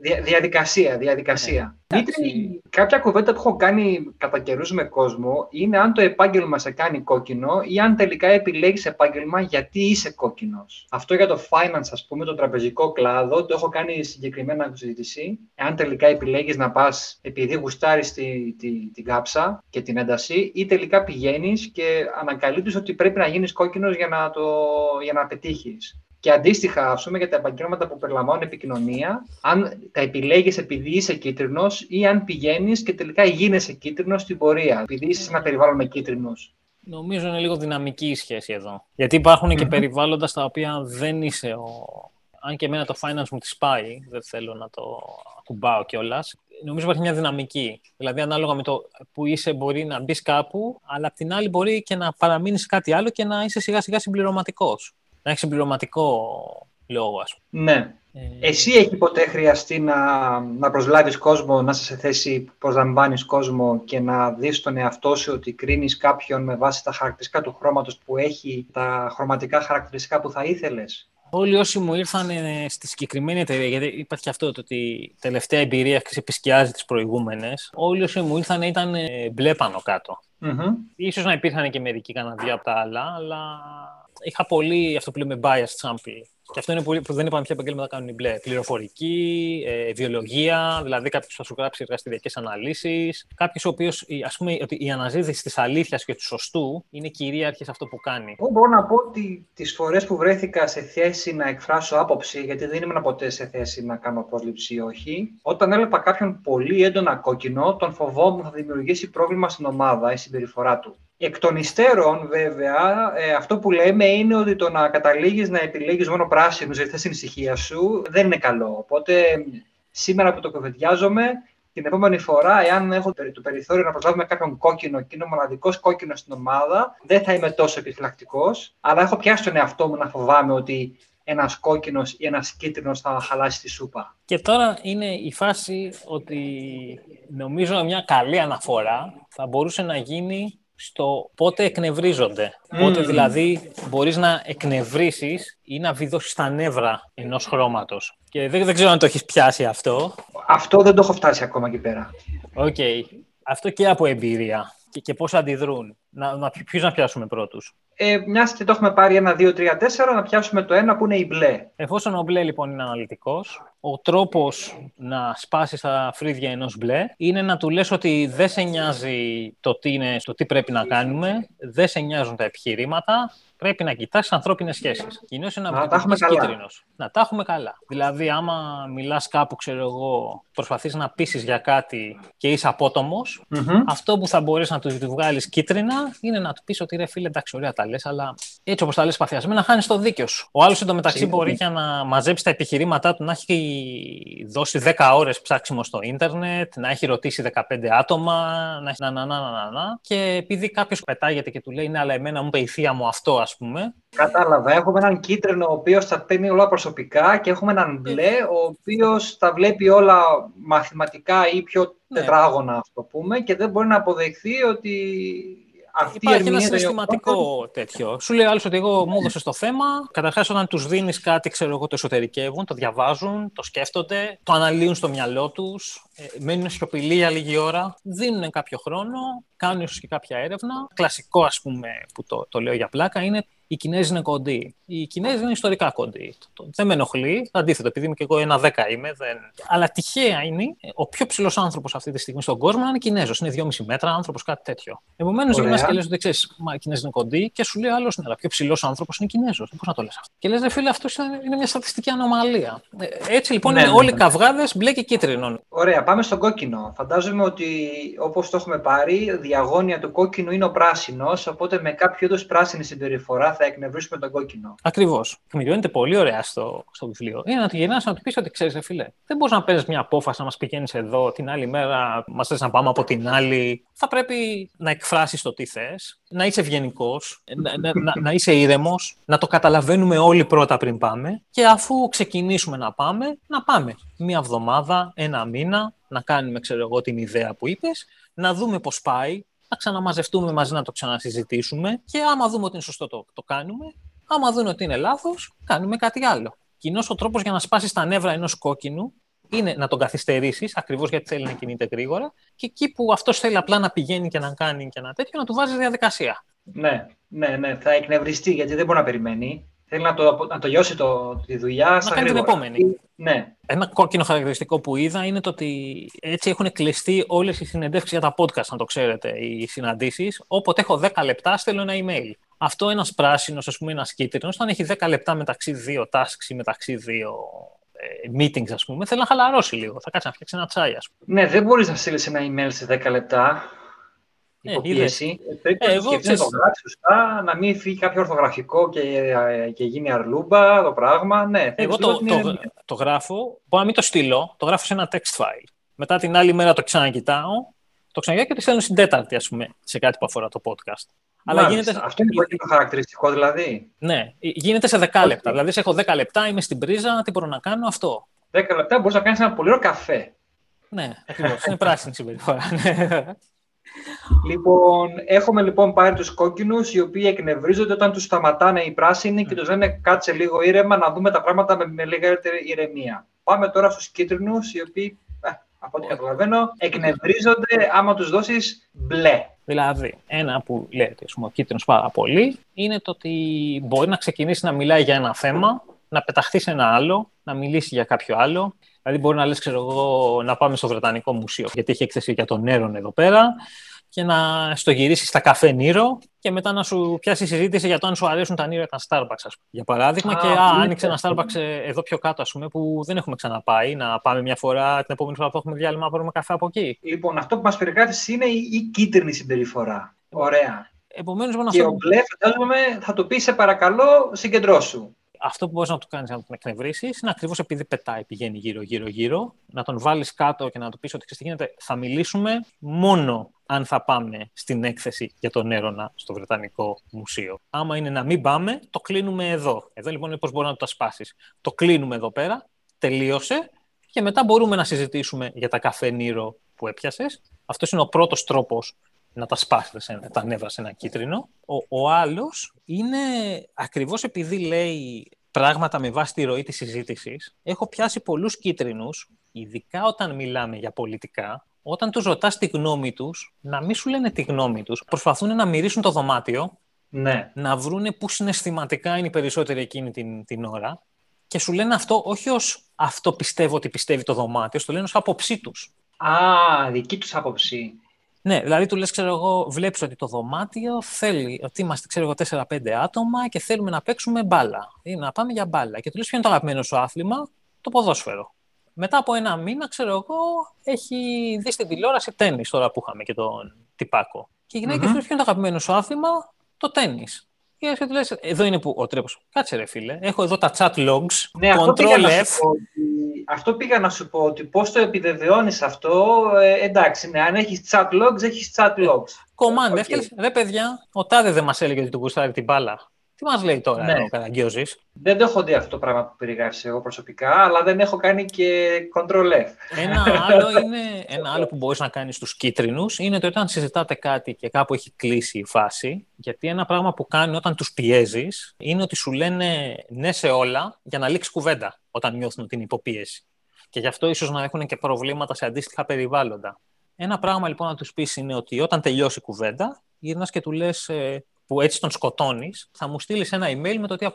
Δια, διαδικασία, διαδικασία. Ναι. Μήτρη, κάποια κουβέντα που έχω κάνει κατά καιρούς με κόσμο είναι αν το επάγγελμα σε κάνει κόκκινο ή αν τελικά επιλέγεις επάγγελμα γιατί είσαι κόκκινος. Αυτό για το finance, ας πούμε, το τραπεζικό κλάδο, το έχω κάνει συγκεκριμένα συζήτηση. Εάν τελικά επιλέγεις να πας επειδή γουστάρεις τη, τη, την κάψα και την ένταση, ή τελικά πηγαίνεις και ανακαλύπτεις ότι πρέπει να γίνεις κόκκινος για να, το, για να πετύχεις. Και αντίστοιχα, ας πούμε, για τα επαγγέλματα που περιλαμβάνουν επικοινωνία, αν τα επιλέγεις επειδή είσαι κίτρινος ή αν πηγαίνεις και τελικά γίνεσαι κίτρινος στην πορεία, επειδή είσαι σε ένα περιβάλλον με κίτρινους. Νομίζω είναι λίγο δυναμική η σχέση εδώ. Γιατί υπάρχουν και περιβάλλοντα στα οποία δεν είσαι ο. Αν και εμένα το finance μου τη πάει, δεν θέλω να το ακουμπάω κιόλας νομίζω υπάρχει μια δυναμική. Δηλαδή, ανάλογα με το που είσαι, μπορεί να μπεις κάπου, αλλά απ' την άλλη μπορεί και να παραμείνεις κάτι άλλο και να είσαι σιγά σιγά συμπληρωματικός. Να έχεις συμπληρωματικό λόγο, ας πούμε. Ναι. Ε... Εσύ έχει ποτέ χρειαστεί να, να προσλάβεις κόσμο, να είσαι σε θέση που προσλαμβάνεις κόσμο και να δεις τον εαυτό σου ότι κρίνεις κάποιον με βάση τα χαρακτηριστικά του χρώματος που έχει, τα χρωματικά χαρακτηριστικά που θα ήθελες; Όλοι όσοι μου ήρθαν ε, στη συγκεκριμένη εταιρεία, γιατί υπάρχει αυτό το ότι η τελευταία εμπειρία επισκιάζει τις προηγούμενες, όλοι όσοι μου ήρθαν ήταν ε, μπλε πάνω κάτω. Mm-hmm. Ίσως να υπήρχαν και μερικοί κανένα από τα άλλα, αλλά είχα πολύ αυτό που λέμε bias sample. Και αυτό είναι πολύ, που δεν είπαμε ποια επαγγέλματα κάνουν οι μπλε. Πληροφορική, ε, βιολογία, δηλαδή κάποιος που θα σου γράψει εργαστηριακές αναλύσεις. Κάποιος ο οποίος, ας πούμε, ότι η αναζήτηση της αλήθειας και του σωστού είναι κυρίαρχη σε αυτό που κάνει. Εγώ μπορώ να πω ότι τις φορές που βρέθηκα σε θέση να εκφράσω άποψη, γιατί δεν ήμουν ποτέ σε θέση να κάνω πρόσληψη ή όχι, όταν έλεπα κάποιον πολύ έντονα κόκκινο, τον φοβόμουν θα δημιουργήσει πρόβλημα στην ομάδα η συμπεριφορά του. Εκ των υστέρων, βέβαια, ε, αυτό που λέμε είναι ότι το να καταλήγεις να επιλέγεις μόνο πράσινους γιατί θε την ησυχία σου δεν είναι καλό. Οπότε, σήμερα που το κοβεντιάζομαι, την επόμενη φορά, εάν έχω το περιθώριο να προσλάβουμε κάποιον κόκκινο και είναι ο μοναδικός κόκκινος στην ομάδα, δεν θα είμαι τόσο επιφυλακτικός. Αλλά έχω πιάσει τον εαυτό μου να φοβάμαι ότι ένας κόκκινος ή ένας κίτρινος θα χαλάσει τη σούπα. Και τώρα είναι η φάση ότι νομίζω μια καλή αναφορά θα μπορούσε να γίνει στο πότε εκνευρίζονται. Πότε δηλαδή μπορείς να εκνευρίσεις ή να βιδώσεις τα νεύρα ενός χρώματος. Και δεν, δεν ξέρω αν το έχεις πιάσει αυτό. Αυτό δεν το έχω φτάσει ακόμα εκεί πέρα. OK. Okay. Αυτό και από εμπειρία. Και, και πώς αντιδρούν. Να, να, ποιους να πιάσουμε πρώτους; ε, μιας και το έχουμε πάρει ένα, δύο, τρία, τέσσερα, να πιάσουμε το ένα που είναι η μπλε. Εφόσον ο μπλε λοιπόν είναι αναλυτικός, ο τρόπος να σπάσει τα φρύδια ενός μπλε είναι να του λες ότι δεν σε νοιάζει το τι, είναι, το τι πρέπει να κάνουμε, δεν σε νοιάζουν τα επιχειρήματα, πρέπει να κοιτάξει ανθρώπινες σχέσεις. Κοινώς είναι να τα έχουμε κίτρινος. Να τα έχουμε καλά. Δηλαδή, άμα μιλάς κάπου, ξέρω εγώ, προσπαθείς να πείσεις για κάτι και είσαι αυτό που θα μπορείς να του βγάλεις κίτρινα είναι να του πεις ότι ρε φίλε, εντάξει, ωραία τα λες, αλλά έτσι όπως τα λες παθιασμένα, χάνεις το δίκιο σου. Ο άλλος εντωμεταξύ μπορεί για να μαζέψει τα επιχειρήματά του να έχει δώσει 10 ώρες ψάξιμο στο ίντερνετ, να έχει ρωτήσει 15 άτομα, να έχει να, να, να, να, να. Και επειδή κάποιος πετάγεται και του λέει, Ναι, αλλά εμένα μου είπε η θεία μου αυτό, πούμε. Κατάλαβα. Έχουμε έναν κίτρινο ο οποίος τα παίρνει όλα προσωπικά και έχουμε έναν μπλε ο οποίος τα βλέπει όλα μαθηματικά ή πιο ναι. τετράγωνα, ας το πούμε, και δεν μπορεί να αποδεχθεί ότι αυτή Υπάρχει ένας συστηματικό τέτοιο. Σου λέει άλλος ότι εγώ μου έδωσε το θέμα. Καταρχάς, όταν τους δίνεις κάτι, ξέρω εγώ, το εσωτερικεύουν, το διαβάζουν, το σκέφτονται, το αναλύουν στο μυαλό τους, ε, μένουν σιωπηλοί για λίγη ώρα, δίνουν κάποιο χρόνο, κάνουν ίσως και κάποια έρευνα. Κλασικό, ας πούμε, που το, το λέω για πλάκα, είναι οι Κινέζοι είναι κοντοί. Οι Κινέζοι είναι ιστορικά κοντοί. Δεν με ενοχλεί. Αντίθετα, επειδή είμαι και εγώ ένα δέκα είμαι. Δεν... Αλλά τυχαία είναι ο πιο ψηλός άνθρωπος αυτή τη στιγμή στον κόσμο να είναι Κινέζος. Είναι 2,5 μέτρα άνθρωπος, κάτι τέτοιο. Επομένως, γυρνά και λε ότι ξέρεις, μα οι Κινέζοι είναι κοντοί και σου λέει άλλος, ναι, αλλά πιο ψηλός άνθρωπος είναι Κινέζος. Πώς να το λες αυτό; Και λες, ρε φίλε, αυτός είναι μια στατιστική ανομαλία. Ε, έτσι λοιπόν ναι, είναι ναι, όλοι ναι. καυγάδες μπλε και κίτρινο. Ωραία, πάμε στον κόκκινο. Φαντάζομαι ότι όπως το έχουμε πάρει, διαγώνια του κόκκινου είναι ο πράσινος, οπότε με κάποιο είδου πράσινη συμπεριφορά θα εκνευρίσουμε τον κόκκινο. Ακριβώς. Μιλιώνεται πολύ ωραία στο, στο βιβλίο. Είναι να του γεννάς να του πεις ότι ξέρεις, φίλε, δεν μπορείς να παίρνεις μια απόφαση να μας πηγαίνεις εδώ την άλλη μέρα, μας θες να πάμε από την άλλη. Θα πρέπει να εκφράσεις το τι θες, να είσαι ευγενικός, να, να, να, να είσαι ήρεμος, να το καταλαβαίνουμε όλοι πρώτα πριν πάμε και αφού ξεκινήσουμε να πάμε, να πάμε. Μία εβδομάδα, ένα μήνα, να κάνουμε, ξέρω εγώ, την ιδέα που είπες, να δούμε πώς πάει, να ξαναμαζευτούμε μαζί να το ξανασυζητήσουμε και άμα δούμε ότι είναι σωστό το, το κάνουμε, άμα δούμε ότι είναι λάθος, κάνουμε κάτι άλλο. Κοινώ ο τρόπος για να σπάσεις τα νεύρα ενός κόκκινου είναι να τον καθυστερήσεις, ακριβώς γιατί θέλει να κινείται γρήγορα, και εκεί που αυτός θέλει απλά να πηγαίνει και να κάνει και ένα τέτοιο, να του βάζει διαδικασία. Ναι, ναι, ναι, θα εκνευριστεί γιατί δεν μπορεί να περιμένει. Θέλει να το, να το λιώσει το, τη δουλειά να κάνει την επόμενη. Ναι. Ένα κόκκινο χαρακτηριστικό που είδα είναι το ότι έτσι έχουν κλειστεί όλες οι συνεντεύξεις για τα podcast, να το ξέρετε, οι συναντήσεις. Όποτε έχω 10 λεπτά, στέλνω ένα email. Αυτό ένας πράσινος, ας πούμε, ένας κίτρινος, όταν έχει 10 λεπτά μεταξύ δύο tasks ή μεταξύ δύο ε, meetings, ας πούμε, θέλει να χαλαρώσει λίγο. Θα κάτσει να φτιάξει ένα τσάι, ας πούμε. Ναι, δεν μπορείς να στείλεις ένα email σε 10 λεπτά. Ε, υποπίεση. Ε, πρέπει να σκεφτείς το γράψεις σωστά, να μην φύγει κάποιο ορθογραφικό και, ε, και γίνει αρλούμπα το πράγμα. Ναι, Εγώ το, το, το, γράφω, μπορώ να μην το στείλω, το γράφω σε ένα text file. Μετά την άλλη μέρα το ξανακοιτάω, το ξαναγιά και το στέλνω στην τέταρτη, ας πούμε, σε κάτι που αφορά το podcast. Αλλά γίνεται... Αυτό είναι πολύ χαρακτηριστικό, δηλαδή. Ναι, γίνεται σε 10 λεπτά. Δηλαδή, σε έχω 10 λεπτά, είμαι στην πρίζα, τι μπορώ να κάνω, αυτό. 10 λεπτά μπορείς να κάνεις ένα πολύ ωραίο καφέ. Ναι, ακριβώς. είναι πράσινη συμπεριφορά. Ναι. Λοιπόν, έχουμε λοιπόν πάρει τους κόκκινους οι οποίοι εκνευρίζονται όταν τους σταματάνε οι πράσινοι και τους λένε κάτσε λίγο ήρεμα να δούμε τα πράγματα με, με λίγαρη ηρεμία. Πάμε τώρα στους κίτρινους οι οποίοι, ε, από ό,τι καταλαβαίνω, εκνευρίζονται άμα τους δώσεις μπλε. Δηλαδή, ένα που λέει ο κίτρινος πάρα πολύ είναι το ότι μπορεί να ξεκινήσει να μιλάει για ένα θέμα, να πεταχθεί σε ένα άλλο, να μιλήσει για κάποιο άλλο. Δηλαδή, μπορεί να λες, ξέρω εγώ, να πάμε στο Βρετανικό Μουσείο, γιατί έχει έκθεση για τον Νέρον εδώ πέρα, και να στο γυρίσεις στα καφέ Νίρο και μετά να σου πιάσει συζήτηση για το αν σου αρέσουν τα Νίρο τα Starbucks, ας πούμε. Για παράδειγμα, και α, άνοιξε ένα Starbucks ε, εδώ πιο κάτω, ας πούμε, που δεν έχουμε ξαναπάει. Να πάμε μια φορά την επόμενη φορά που έχουμε διάλειμμα να πάρουμε καφέ από εκεί. Λοιπόν, αυτό που μας περιγράφεις είναι η, κίτρινη συμπεριφορά. Ωραία. Επομένως, και αυτό... ο μπλε, φαντάζομαι, θα του πεις σε παρακαλώ, συγκεντρώσου αυτό που μπορείς να του κάνεις να τον εκνευρίσεις είναι ακριβώς επειδή πετάει, πηγαίνει γύρω-γύρω-γύρω, να τον βάλεις κάτω και να του πεις ότι τι γίνεται, θα μιλήσουμε μόνο αν θα πάμε στην έκθεση για τον Έρωνα στο Βρετανικό Μουσείο. Άμα είναι να μην πάμε, το κλείνουμε εδώ. Εδώ λοιπόν είναι πώς μπορεί να το σπάσεις. Το κλείνουμε εδώ πέρα, τελείωσε και μετά μπορούμε να συζητήσουμε για τα καφέ Νίρο που έπιασες. Αυτός είναι ο πρώτος τρόπος να τα σπάσετε σε, τα νεύρα σε ένα κίτρινο. Ο, ο άλλος είναι ακριβώς επειδή λέει πράγματα με βάση τη ροή της συζήτησης, έχω πιάσει πολλούς κίτρινους, ειδικά όταν μιλάμε για πολιτικά, όταν τους ρωτάς τη γνώμη τους, να μην σου λένε τη γνώμη τους, προσπαθούν να μυρίσουν το δωμάτιο Ναι. Να βρούνε πού συναισθηματικά είναι οι περισσότεροι εκείνη την, την ώρα και σου λένε αυτό όχι ως αυτό πιστεύω ότι πιστεύει το δωμάτιο, το λένε ως άποψή τους. Α, δική τους άποψη. Ναι, δηλαδή του λες, ξέρω εγώ, βλέπεις ότι το δωμάτιο θέλει, ότι είμαστε, ξέρω εγώ, 4-5 άτομα και θέλουμε να παίξουμε μπάλα ή να πάμε για μπάλα. Και του λες ποιο είναι το αγαπημένο σου άθλημα, το ποδόσφαιρο. Μετά από ένα μήνα, ξέρω εγώ, έχει δει στην τηλεόραση τέννη τώρα που είχαμε και τον τυπάκο. Και οι γυναίκες mm-hmm. ποιο είναι το αγαπημένο σου άθλημα, το τέννη. Και του λες, εδώ είναι που ο τρόπο. Κάτσε ρε φίλε, έχω εδώ τα chat logs, ναι, control F. Αυτό πήγα να σου πω, ότι πώς το επιβεβαιώνεις αυτό, ε, εντάξει, ναι, αν έχεις chat logs, έχεις chat logs. Command, okay. ρε παιδιά, ο Τάδε δεν μας έλεγε ότι του γουστάρει την μπάλα. Τι μας λέει τώρα ναι. ο Καραγκιόζης; Δεν το έχω δει αυτό το πράγμα που περιγράφει εγώ προσωπικά, αλλά δεν έχω κάνει και control F. Ένα άλλο, είναι, ένα άλλο που μπορείς να κάνεις στους κίτρινους είναι ότι όταν συζητάτε κάτι και κάπου έχει κλείσει η φάση, γιατί ένα πράγμα που κάνει όταν τους πιέζεις είναι ότι σου λένε ναι σε όλα για να λήξει κουβέντα όταν νιώθουν ότι είναι υποπίεση. Και γι' αυτό ίσως να έχουν και προβλήματα σε αντίστοιχα περιβάλλοντα. Ένα πράγμα λοιπόν να τους πεις είναι ότι όταν τελειώσει η κουβέντα, γυρνάς και του λες, ε, που έτσι τον σκοτώνεις, θα μου στείλεις ένα email με το τι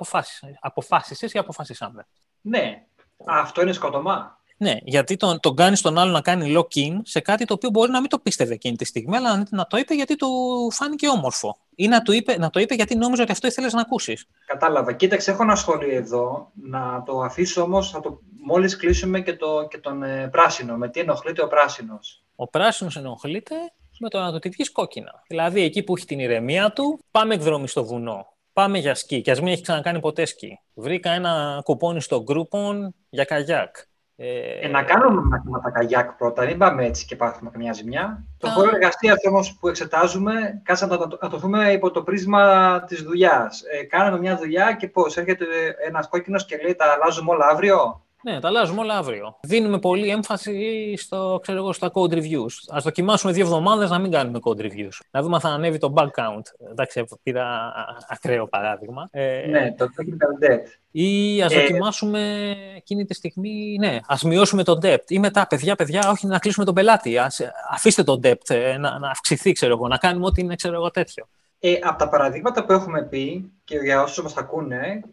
αποφάσισε ή αποφασίσαμε. Ναι. Αυτό είναι σκοτωμά. Ναι, γιατί τον, τον κάνεις τον άλλο να κάνει lock-in σε κάτι το οποίο μπορεί να μην το πίστευε εκείνη τη στιγμή, αλλά να το είπε γιατί του φάνηκε όμορφο. Ή να το είπε, να το είπε γιατί νόμιζε ότι αυτό ήθελες να ακούσεις. Κατάλαβα. Κοίταξε, έχω ένα σχόλιο εδώ. Να το αφήσω όμως, το... μόλις κλείσουμε και, το, και τον ε, πράσινο. Με τι ενοχλείται ο πράσινος; Ο πράσινος ενοχλείται με το να το τη βγεις κόκκινα. Δηλαδή, εκεί που έχει την ηρεμία του, πάμε εκδρομή στο βουνό. Πάμε για σκι, και ας μην έχει ξανακάνει ποτέ σκι. Βρήκα ένα κουπόνι στο Groupon για καγιάκ. Ε, ε, να κάνουμε μαθήματα καγιάκ πρώτα, μην πάμε έτσι και πάθουμε καμιά ζημιά. Το χώρο εργασίας όμως που εξετάζουμε, κάτσε να το, να το δούμε υπό το πρίσμα της δουλειάς. Ε, κάναμε μια δουλειά και πώς, έρχεται ένας κόκκινος και λέει τα αλλάζουμε όλα αύριο. Ναι, τα αλλάζουμε όλα αύριο. Δίνουμε πολύ έμφαση στο, ξέρω εγώ, στα code reviews. Α δοκιμάσουμε δύο εβδομάδες να μην κάνουμε code reviews. Να δούμε αν θα ανέβει το bug count. Εντάξει, πήρα ακραίο παράδειγμα. Ε, ναι, το technical debt. Ή ας ε, δοκιμάσουμε εκείνη τη στιγμή, ναι, ας μειώσουμε το debt. Ή μετά, παιδιά, παιδιά, όχι να κλείσουμε τον πελάτη. Ας, αφήστε το debt ε, να, να αυξηθεί, ξέρω εγώ, να κάνουμε ό,τι είναι, ξέρω εγώ, τέτοιο. Ε, από τα παραδείγματα που έχουμε πει και για όσους μας ακούνε,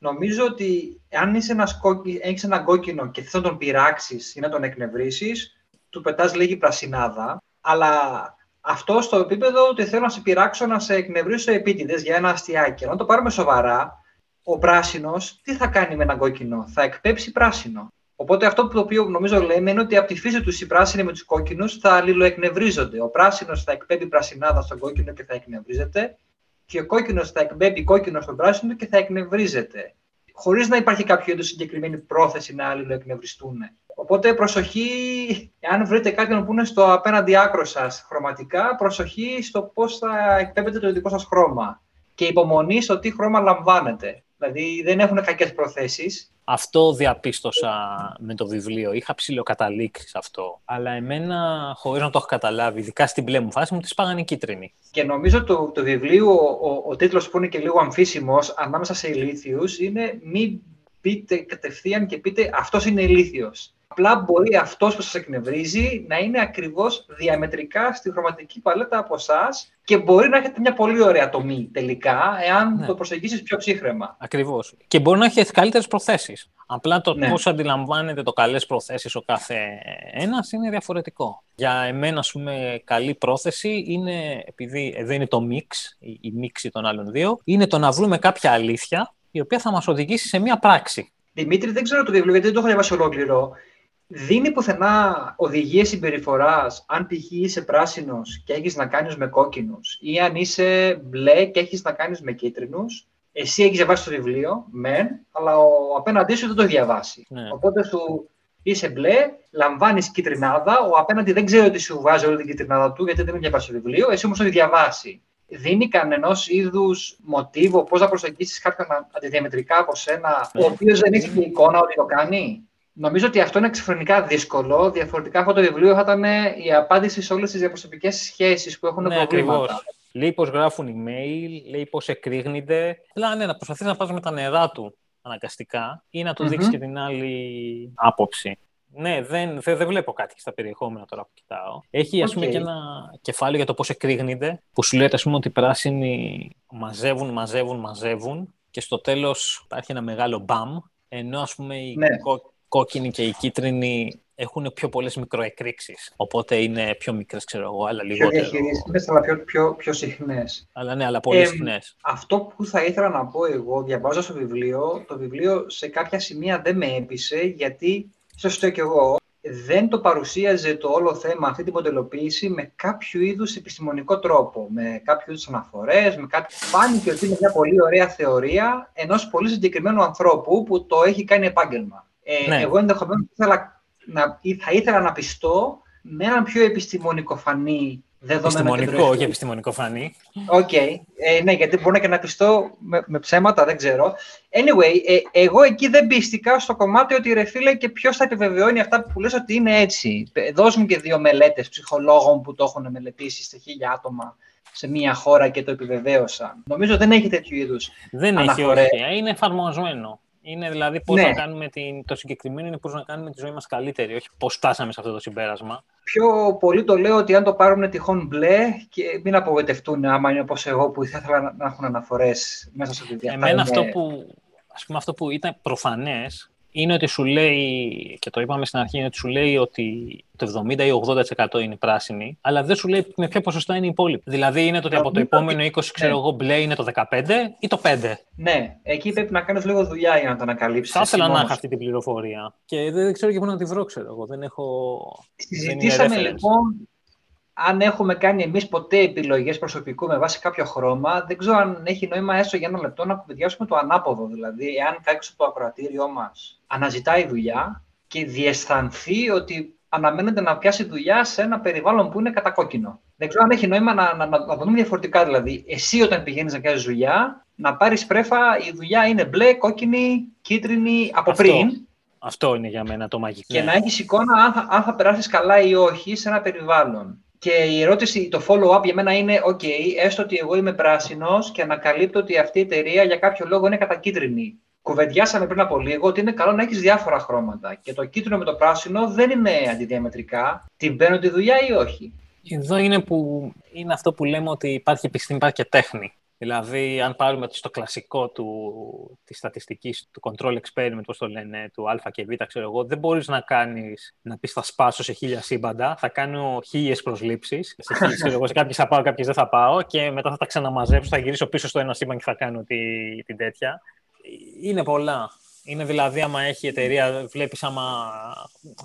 νομίζω ότι αν είσαι ένας έχεις ένα κόκκινο και θες να τον πειράξεις ή να τον εκνευρίσεις, του πετάς λίγη πρασινάδα, αλλά αυτό στο επίπεδο ότι θέλω να σε πειράξω, να σε εκνευρίσω επίτηδες για ένα αστιάκι. Αν το πάρουμε σοβαρά, ο πράσινος τι θα κάνει με ένα κόκκινο, θα εκπέψει πράσινο. Οπότε αυτό που το οποίο νομίζω λέμε είναι ότι από τη φύση τους οι πράσινοι με τους κόκκινους θα αλληλοεκνευρίζονται. Ο πράσινος θα εκπέμπει πρασινάδα στον κόκκινο και θα εκνευρίζεται και ο κόκκινο θα εκπέμπει κόκκινο στον πράσινο και θα εκνευρίζεται. Χωρίς να υπάρχει κάποιο είδους συγκεκριμένη πρόθεση να αλληλοεκνευριστούν. Οπότε προσοχή, αν βρείτε κάποιον που είναι στο απέναντι άκρο σας χρωματικά, προσοχή στο πώς θα εκπέμπετε το δικό σας χρώμα. Και υπομονή στο τι χρώμα λαμβάνετε. Δηλαδή δεν έχουν κακές προθέσεις. Αυτό διαπίστωσα με το βιβλίο. Είχα ψηλοκαταλήξει σε αυτό. Αλλά εμένα, χωρίς να το έχω καταλάβει, ειδικά στην μπλε μου φάση μου, τη πάγανε κίτρινη. Και νομίζω το, το βιβλίο, ο, ο τίτλος που είναι και λίγο αμφίσιμος ανάμεσα σε ηλίθιους, είναι Μην πείτε κατευθείαν και πείτε Αυτός είναι ηλίθιος. Απλά μπορεί αυτός που σας εκνευρίζει να είναι ακριβώς διαμετρικά στη χρωματική παλέτα από εσάς και μπορεί να έχετε μια πολύ ωραία τομή τελικά, εάν ναι. το προσεγγίσεις πιο ψύχρεμα. Ακριβώς. Και μπορεί να έχει καλύτερες προθέσεις. Απλά το ναι. πώς αντιλαμβάνεται το καλές προθέσεις ο κάθε ένας είναι διαφορετικό. Για εμένα, ας πούμε, καλή πρόθεση είναι, επειδή εδώ είναι το μίξ, η μίξη των άλλων δύο, είναι το να βρούμε κάποια αλήθεια η οποία θα μας οδηγήσει σε μια πράξη. Δημήτρη, δεν ξέρω το βιβλίο γιατί δεν το έχω διαβάσει ολόκληρο δίνει πουθενά οδηγίες συμπεριφοράς αν π.χ. είσαι πράσινος και έχεις να κάνεις με κόκκινους, ή αν είσαι μπλε και έχεις να κάνεις με κίτρινους. Εσύ έχεις διαβάσει το βιβλίο, μεν, αλλά ο απέναντί σου δεν το διαβάσει. Ναι. Οπότε σου είσαι μπλε, λαμβάνεις κίτρινάδα, ο απέναντι δεν ξέρει ότι σου βάζει όλη την κίτρινάδα του, γιατί δεν έχει διαβάσει το βιβλίο, εσύ όμως το έχεις διαβάσει. Δίνει κανένα είδους μοτίβο πώς να προσεγγίσεις κάποιον αντιδιαμετρικά από σένα, ο οποίος δεν έχει και εικόνα ότι το κάνει; Νομίζω ότι αυτό είναι εξωφρενικά δύσκολο. Διαφορετικά αυτό το βιβλίο θα ήταν η απάντηση σε όλες τις διαπροσωπικές σχέσεις που έχουν ναι, προβλήματα. Ακριβώς. Λέει πώ γράφουν email, λέει πώ εκρήγνεται. Απλά ναι, να προσπαθείς να πα με τα νερά του αναγκαστικά ή να του mm-hmm. δείξει και την άλλη άποψη. Ναι, δεν, δεν, δεν βλέπω κάτι στα περιεχόμενα τώρα που κοιτάω. Έχει ας πούμε και ένα κεφάλαιο για το πώς εκρήγνεται, που σου λέει ας πούμε ότι οι πράσινοι μαζεύουν, μαζεύουν, μαζεύουν και στο τέλος υπάρχει ένα μεγάλο μπαμ, ενώ ας πούμε οι ναι. Κόκκινοι και οι κίτρινοι έχουν πιο πολλές μικροεκρήξεις. Οπότε είναι πιο μικρές, ξέρω εγώ, αλλά λιγότερο. Πιο διαχειρίσιμες, αλλά πιο, πιο, πιο συχνές. Αλλά ναι, αλλά πολύ ε, συχνές. Αυτό που θα ήθελα να πω εγώ, διαβάζω στο βιβλίο, το βιβλίο σε κάποια σημεία δεν με έπεισε, γιατί, σωστό και εγώ, δεν το παρουσίαζε το όλο θέμα, αυτή την μοντελοποίηση, με κάποιο είδους επιστημονικό τρόπο. Με κάποιο είδους αναφορές, με κάτι. Φάνηκε ότι είναι μια πολύ ωραία θεωρία ενός πολύ συγκεκριμένου ανθρώπου που το έχει κάνει επάγγελμα. Ε, ναι. Εγώ ενδεχομένως να, θα ήθελα να πειστώ με έναν πιο επιστημονικοφανή δεδομένο Επιστημονικό, όχι επιστημονικοφανή. OK. Okay. Ε, ναι, γιατί μπορεί και να πειστώ με, με ψέματα, δεν ξέρω. Anyway, ε, εγώ εκεί δεν πίστηκα στο κομμάτι ότι ρε φίλε και ποιος θα επιβεβαιώνει αυτά που λες ότι είναι έτσι. Ε, δώσ' μου και δύο μελέτες ψυχολόγων που το έχουν μελετήσει σε χίλια άτομα σε μία χώρα και το επιβεβαίωσαν. Νομίζω δεν έχει τέτοιου είδους. Δεν έχει, όχι. Είναι εφαρμοσμένο. Είναι δηλαδή πώς ναι. να κάνουμε την, το συγκεκριμένο είναι πώς να κάνουμε τη ζωή μας καλύτερη, όχι πώς φτάσαμε σε αυτό το συμπέρασμα. Πιο πολύ το λέω ότι αν το πάρουν τυχόν μπλε και μην απογοητευτούν άμα είναι όπως εγώ που θα ήθελα να, να έχουν αναφορές μέσα στο βιβλίο. Εμένα είναι... αυτό, που, ας πούμε, αυτό που ήταν προφανές είναι ότι σου λέει, και το είπαμε στην αρχή, είναι ότι σου λέει ότι το 70 ή 80% είναι πράσινη, αλλά δεν σου λέει με ποια ποσοστά είναι οι υπόλοιποι. Δηλαδή είναι το ότι από το επόμενο 20 ξέρω εγώ μπλε είναι το 15 ή το 5. Ναι, εκεί πρέπει να κάνεις λίγο δουλειά για να το ανακαλύψεις. Θα ήθελα να έχω αυτή την πληροφορία. Και δεν ξέρω και πού να τη βρω, ξέρω εγώ. Δεν έχω. Συζητήσαμε λοιπόν αν έχουμε κάνει εμείς ποτέ επιλογές προσωπικού με βάση κάποιο χρώμα, δεν ξέρω αν έχει νόημα έστω για ένα λεπτό να κουβεντιάσουμε το ανάποδο. Δηλαδή, εάν κάποιος από το ακροατήριό μας αναζητάει δουλειά και διαισθανθεί ότι αναμένεται να πιάσει δουλειά σε ένα περιβάλλον που είναι κατακόκκινο. Δεν ξέρω αν έχει νόημα να, να, να, να το δούμε διαφορετικά. Δηλαδή, εσύ όταν πηγαίνεις να κάνεις δουλειά, να πάρεις πρέφα, η δουλειά είναι μπλε, κόκκινη, κίτρινη από Αυτό. πριν. Αυτό είναι για μένα το μαγικό. Και να έχεις εικόνα αν θα, αν θα περάσεις καλά ή όχι σε ένα περιβάλλον. Και η ερώτηση, το follow-up για μένα είναι, OK, έστω ότι εγώ είμαι πράσινος και ανακαλύπτω ότι αυτή η εταιρεία για κάποιο λόγο είναι κατακίτρινη. Κουβεντιάσαμε πριν από λίγο ότι είναι καλό να έχεις διάφορα χρώματα. Και το κίτρινο με το πράσινο δεν είναι αντιδιαμετρικά. Την παίρνω τη δουλειά ή όχι; Εδώ είναι, που, είναι αυτό που λέμε ότι υπάρχει επιστήμη, υπάρχει και τέχνη. Δηλαδή, αν πάρουμε στο κλασικό του, της στατιστικής, του control experiment, πώς το λένε, του α και β, ξέρω εγώ, δεν μπορείς να κάνεις, να πεις θα σπάσω σε χίλια σύμπαντα, θα κάνω χίλιες προσλήψεις, σε, χίλιες, ξέρω εγώ, σε κάποιες θα πάω, κάποιες δεν θα πάω και μετά θα τα ξαναμαζέψω, θα γυρίσω πίσω στο ένα σύμπαν και θα κάνω τη, την τέτοια. Είναι πολλά. Είναι δηλαδή, άμα έχει εταιρεία, βλέπεις άμα.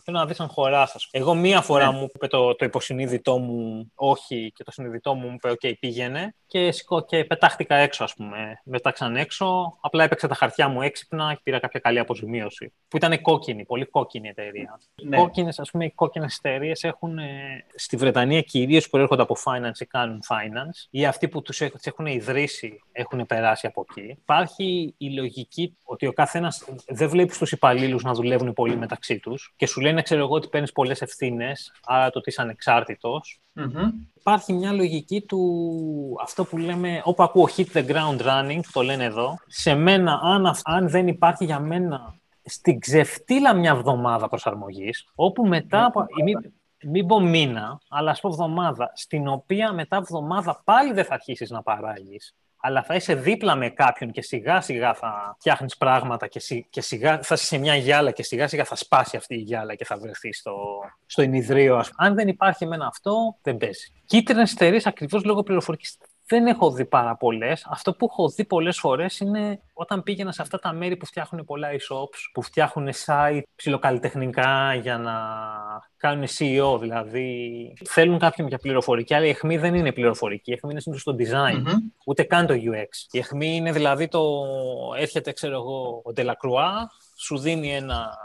Θέλω να δεις αν χωράς, Εγώ μία φορά ναι. μου είπε το, το υποσυνείδητό μου όχι και το συνειδητό μου μου είπε: OK, πήγαινε. Και, και πετάχτηκα έξω, ας πούμε. Πετάξαν έξω. Απλά έπαιξα τα χαρτιά μου έξυπνα και πήρα κάποια καλή αποζημίωση. Που ήταν κόκκινη, πολύ κόκκινη εταιρεία. Ναι. Κόκκινες, ας πούμε, οι κόκκινες εταιρείες έχουν ε, στη Βρετανία κυρίως που έρχονται από finance ή κάνουν finance ή αυτοί που τους έχουν ιδρύσει έχουν περάσει από εκεί. Υπάρχει η λογική ότι ο καθένας δεν βλέπεις τους υπαλλήλους να δουλεύουν πολύ μεταξύ τους και σου λένε, ξέρω εγώ, ότι παίρνεις πολλές ευθύνες, άρα το ότι είσαι ανεξάρτητος. Mm-hmm. Υπάρχει μια λογική του αυτό που λέμε, όπου ακούω hit the ground running, το λένε εδώ. Σε μένα, αν, αν δεν υπάρχει για μένα στην ξεφτύλα μια εβδομάδα προσαρμογής, όπου μετά από. Μην, μην πω μήνα, αλλά ας πω εβδομάδα, στην οποία μετά εβδομάδα πάλι δεν θα αρχίσεις να παράγεις αλλά θα είσαι δίπλα με κάποιον και σιγά σιγά θα φτιάχνεις πράγματα και, και σιγά θα είσαι σε μια γυάλα και σιγά σιγά θα σπάσει αυτή η γυάλα και θα βρεθεί στο, στο ενιδρίο. Αν δεν υπάρχει εμένα αυτό, δεν παίζει. Κίτρινες εταιρείε ακριβώς λόγω πληροφορικής δεν έχω δει πάρα πολλές. Αυτό που έχω δει πολλές φορές είναι όταν πήγαινα σε αυτά τα μέρη που φτιάχνουν πολλά e-shops, που φτιάχνουν site ψιλοκαλλιτεχνικά για να κάνουν CEO, δηλαδή θέλουν κάποιον για πληροφορική, αλλά η αιχμή δεν είναι πληροφορική. Η αιχμή είναι συνήθως στο design, ούτε καν το UX. Η αιχμή είναι δηλαδή το έρχεται, ξέρω εγώ, ο Delacroix, σου δίνει ένα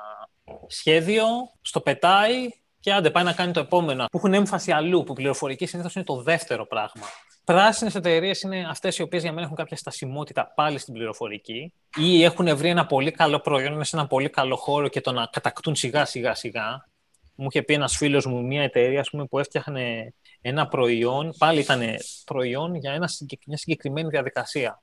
σχέδιο, στο πετάει και άντε πάει να κάνει το επόμενο. Που έχουν έμφαση αλλού, που πληροφορική συνήθως είναι το δεύτερο πράγμα πράσινες εταιρείες είναι αυτές οι οποίες για μένα έχουν κάποια στασιμότητα πάλι στην πληροφορική ή έχουν βρει ένα πολύ καλό προϊόν, είναι σε ένα πολύ καλό χώρο και το να κατακτούν σιγά σιγά σιγά. Μου είχε πει ένας φίλος μου μια εταιρεία πούμε, που έφτιαχνε ένα προϊόν, πάλι ήταν προϊόν για ένα, μια συγκεκριμένη διαδικασία.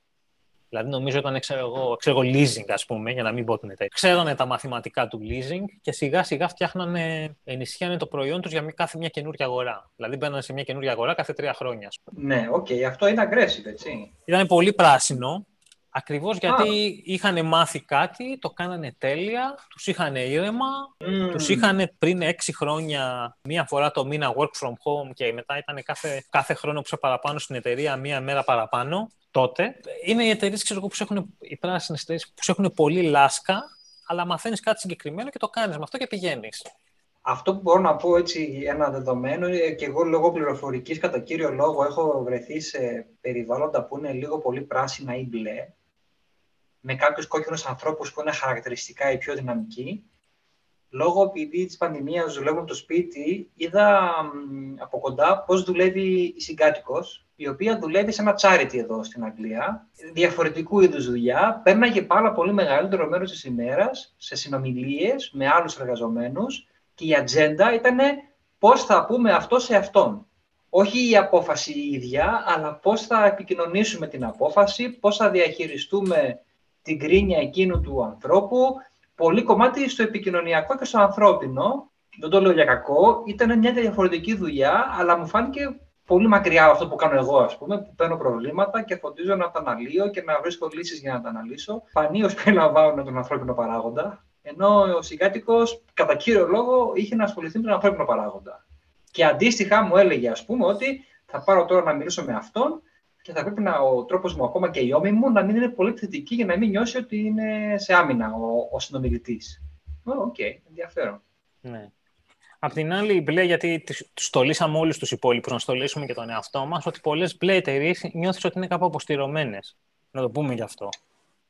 Δηλαδή, νομίζω ήταν, ξέρω εγώ, ξέρω leasing, ας πούμε, για να μην πω την εταιρεία. Ξέρανε τα μαθηματικά του leasing και σιγά σιγά φτιάχνανε, ενισχύανε το προϊόν τους για κάθε μια καινούργια αγορά. Δηλαδή, μπαίνανε σε μια καινούργια αγορά κάθε τρία χρόνια. Ναι, OK, okay. αυτό είναι aggressive, έτσι. Ήταν πολύ πράσινο. Ακριβώς γιατί είχαν μάθει κάτι, το κάνανε τέλεια, τους είχαν ήρεμα, mm. τους είχαν πριν έξι χρόνια μία φορά το μήνα work from home και μετά ήταν κάθε, κάθε χρόνο που είσαι παραπάνω στην εταιρεία μία μέρα παραπάνω τότε. Είναι οι εταιρείες που έχουν, οι πράσινες εταιρείες που έχουν πολύ λάσκα, αλλά μαθαίνεις κάτι συγκεκριμένο και το κάνεις με αυτό και πηγαίνεις. Αυτό που μπορώ να πω έτσι ένα δεδομένο είναι και εγώ λόγω πληροφορικής κατά κύριο λόγο έχω βρεθεί σε περιβάλλοντα που είναι λίγο πολύ πράσινα ή μπλε με κάποιους κόκκινους ανθρώπους που είναι χαρακτηριστικά οι πιο δυναμικοί. Λόγω επειδή της πανδημίας δουλεύω το σπίτι, είδα από κοντά πώς δουλεύει η συγκάτοικος, η οποία δουλεύει σε ένα charity εδώ στην Αγγλία. Διαφορετικού είδους δουλειά. Πέρναγε πάρα πολύ μεγαλύτερο μέρος της ημέρας σε συνομιλίες με άλλους εργαζομένους και η ατζέντα ήταν πώς θα πούμε αυτό σε αυτόν. Όχι η απόφαση η ίδια, αλλά πώς θα επικοινωνήσουμε την απόφαση, πώς θα διαχειριστούμε την κρίνια εκείνου του ανθρώπου, πολύ κομμάτι στο επικοινωνιακό και στο ανθρώπινο. Δεν το λέω για κακό, ήταν μια διαφορετική δουλειά, αλλά μου φάνηκε πολύ μακριά από αυτό που κάνω εγώ, ας πούμε, που παίρνω προβλήματα και φροντίζω να τα αναλύω και να βρίσκω λύσεις για να τα αναλύσω. Πανίως περιλαμβάνουν τον ανθρώπινο παράγοντα, ενώ ο συγκάτοικος, κατά κύριο λόγο, είχε να ασχοληθεί με τον ανθρώπινο παράγοντα. Και αντίστοιχα μου έλεγε, ας πούμε, ότι θα πάρω τώρα να μιλήσω με αυτόν και θα πρέπει να, ο τρόπος μου, ακόμα και οι ώμοι μου, να μην είναι πολύ θετική για να μην νιώσει ότι είναι σε άμυνα ο, ο συνομιλητής. OK, okay, ενδιαφέρον. Ναι. Απ' την άλλη, μπλε, γιατί τους στολίσαμε όλους τους υπόλοιπους να στολίσουμε και τον εαυτό μας, ότι πολλές μπλε εταιρείες νιώθεις ότι είναι κάπου αποστειρωμένες. Να το πούμε γι' αυτό.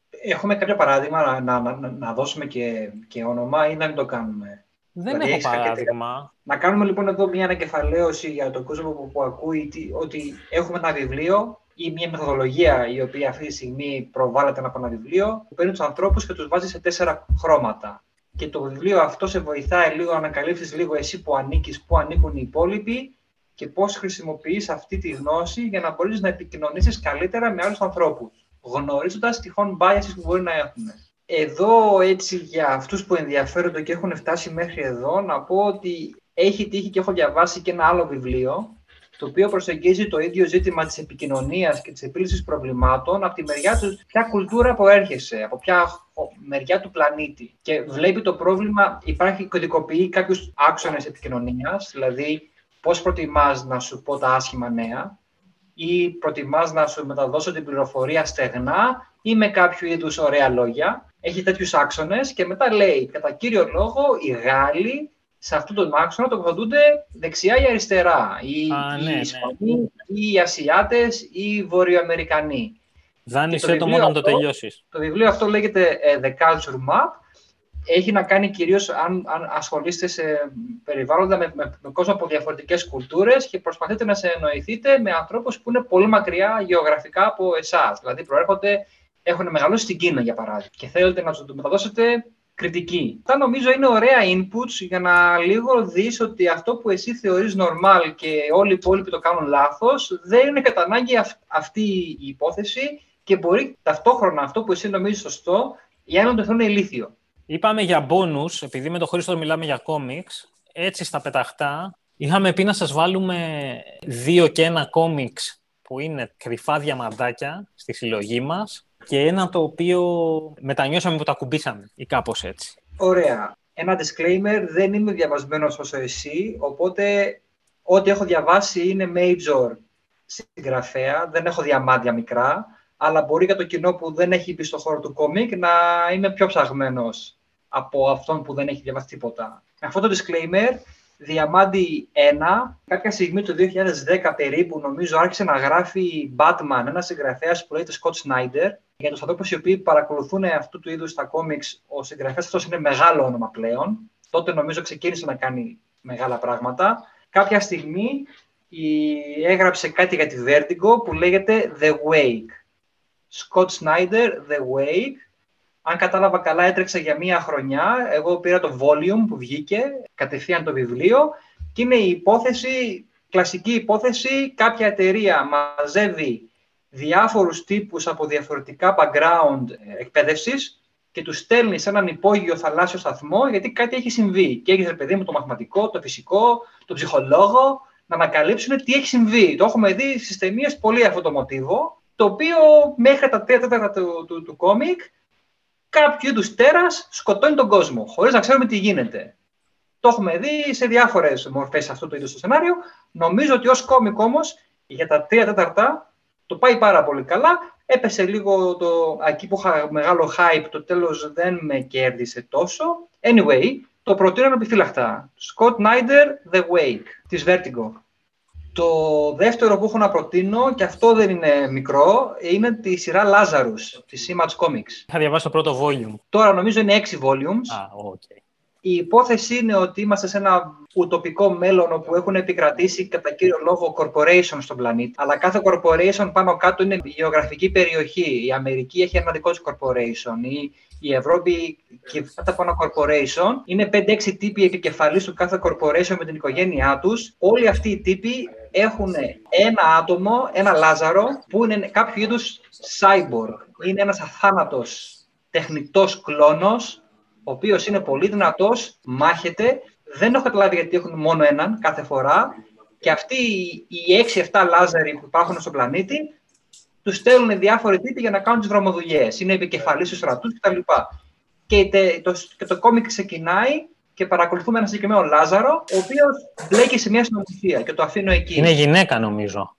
Έχουμε κάποιο παράδειγμα να, να, να, να δώσουμε και, και όνομα ή να μην το κάνουμε; Δεν δηλαδή, έχω παράδειγμα. Να κάνουμε λοιπόν εδώ μια ανακεφαλαίωση για τον κόσμο που, που ακούει ότι έχουμε ένα βιβλίο ή μια μεθοδολογία η οποία αυτή τη στιγμή προβάλλεται από ένα βιβλίο που παίρνει τους ανθρώπους και τους βάζει σε τέσσερα χρώματα. Και το βιβλίο αυτό σε βοηθάει λίγο να ανακαλύψεις λίγο εσύ που ανήκεις, πού ανήκουν οι υπόλοιποι και πώς χρησιμοποιείς αυτή τη γνώση για να μπορείς να επικοινωνήσεις καλύτερα με άλλους ανθρώπους, γνωρίζοντας τυχόν biases που μπορεί να έχουν. Εδώ έτσι για αυτούς που ενδιαφέρονται και έχουν φτάσει μέχρι εδώ να πω ότι έχει τύχει και έχω διαβάσει και ένα άλλο βιβλίο το οποίο προσεγγίζει το ίδιο ζήτημα της επικοινωνίας και της επίλυσης προβλημάτων από τη μεριά του ποια κουλτούρα προέρχεσαι, από ποια μεριά του πλανήτη. Και βλέπει το πρόβλημα, υπάρχει κωδικοποιεί κάποιους άξονες επικοινωνίας, δηλαδή πώς προτιμάς να σου πω τα άσχημα νέα ή προτιμάς να σου μεταδώσω την πληροφορία στεγνά ή με κάποιο είδους ωραία λόγια έχει τέτοιους άξονες και μετά λέει κατά κύριο λόγο οι Γάλλοι σε αυτόν τον άξονα τοποθετούνται δεξιά ή αριστερά. Οι, Α, ναι, οι Ισπανοί, ναι. οι Ασιάτες ή οι Βορειοαμερικανοί. Δάνεισε το, μόνο να το τελειώσεις. Το βιβλίο αυτό λέγεται ε, The Culture Map. Έχει να κάνει κυρίως αν, αν ασχολείστε σε περιβάλλοντα με, με, με κόσμο από διαφορετικές κουλτούρες και προσπαθείτε να σε εννοηθείτε με ανθρώπους που είναι πολύ μακριά γεωγραφικά από εσάς. Δηλαδή προέρχονται έχουν μεγαλώσει στην Κίνα, για παράδειγμα, και θέλετε να τους μεταδώσετε κριτική. Αυτά νομίζω είναι ωραία inputs για να λίγο δεις ότι αυτό που εσύ θεωρείς normal και όλοι οι υπόλοιποι το κάνουν λάθος, δεν είναι κατά ανάγκη αυτή η υπόθεση και μπορεί ταυτόχρονα αυτό που εσύ νομίζεις σωστό, οι άλλοι να το θέλουν ηλίθιο. Είπαμε για bonus, επειδή με το Χρήστο μιλάμε για comics, έτσι στα πεταχτά, είχαμε πει να σας βάλουμε δύο και ένα comics που είναι κρυφά διαμαντάκια στη συλλογή μας και ένα το οποίο μετανιώσαμε που τα κουμπίσαμε ή κάπως έτσι. Ωραία. Ένα disclaimer, δεν είμαι διαβασμένος όσο εσύ, οπότε ό,τι έχω διαβάσει είναι major συγγραφέα, δεν έχω διαμάντια μικρά, αλλά μπορεί για το κοινό που δεν έχει μπει στο χώρο του κόμικ να είμαι πιο ψαγμένος από αυτόν που δεν έχει διαβάσει τίποτα. Με αυτό το disclaimer, Διαμάντι 1, κάποια στιγμή το 2010 περίπου, νομίζω, άρχισε να γράφει Batman, ένας συγγραφέας που λέγεται Scott Snyder. Για τους ανθρώπους οι οποίοι παρακολουθούν αυτού του είδους τα κόμιξ, ο συγγραφέας αυτός είναι μεγάλο όνομα πλέον. Τότε νομίζω ξεκίνησε να κάνει μεγάλα πράγματα. Κάποια στιγμή έγραψε κάτι για τη Vertigo που λέγεται The Wake. Scott Snyder, The Wake, αν κατάλαβα καλά, έτρεξε για μία χρονιά. Εγώ πήρα το volume που βγήκε, κατευθείαν το βιβλίο και είναι η υπόθεση, κλασική υπόθεση, κάποια εταιρεία μαζεύει διάφορους τύπους από διαφορετικά background εκπαίδευσης και τους στέλνεις σε έναν υπόγειο θαλάσσιο σταθμό γιατί κάτι έχει συμβεί. Και έχεις, παιδί μου, το μαθηματικό, το φυσικό, το ψυχολόγο, να ανακαλύψουν τι έχει συμβεί. Το έχουμε δει στις ταινίες πολύ αυτό το μοτίβο, το οποίο μέχρι τα τρία τέταρτα του, του, του κόμικ κάποιο είδους τέρας σκοτώνει τον κόσμο, χωρίς να ξέρουμε τι γίνεται. Το έχουμε δει σε διάφορες μορφές αυτό το είδος το σενάριο. Νομίζω ότι ως κόμικ όμως για τα τρία τέταρτα το πάει πάρα πολύ καλά. Έπεσε λίγο το, εκεί που είχα μεγάλο hype, το τέλος δεν με κέρδισε τόσο. Anyway, το προτείνω επιφύλακτα. Scott Snyder, The Wake, της Vertigo. Το δεύτερο που έχω να προτείνω, και αυτό δεν είναι μικρό, είναι τη σειρά Lazarus, της Image Comics. Είχα διαβάσει το πρώτο volume. Τώρα νομίζω είναι έξι volumes. Ah, okay. Η υπόθεση είναι ότι είμαστε σε ένα ουτοπικό μέλλον όπου έχουν επικρατήσει κατά κύριο λόγο corporation στον πλανήτη. Αλλά κάθε corporation πάνω κάτω είναι γεωγραφική περιοχή. Η Αμερική έχει ένα δικό της corporation. Η, η Ευρώπη και κάτω από ένα corporation είναι 5-6 τύποι επικεφαλής του κάθε corporation με την οικογένειά τους. Όλοι αυτοί οι τύποι έχουν ένα άτομο, ένα Λάζαρο, που είναι κάποιο είδους cyborg. Είναι ένας αθάνατος τεχνητός κλόνος ο οποίος είναι πολύ δυνατός, μάχεται. Δεν έχω καταλάβει γιατί έχουν μόνο έναν κάθε φορά. Και αυτοί οι 6-7 λάζαροι που υπάρχουν στον πλανήτη τους στέλνουν διάφοροι τύποι για να κάνουν τις δρομοδουλειές. Είναι επικεφαλής του στρατούς κτλ. Και το, και το κόμικ ξεκινάει και παρακολουθούμε ένα συγκεκριμένο Λάζαρο, ο οποίος μπλέκει σε μια συνωμοσία και το αφήνω εκεί. Είναι γυναίκα, νομίζω.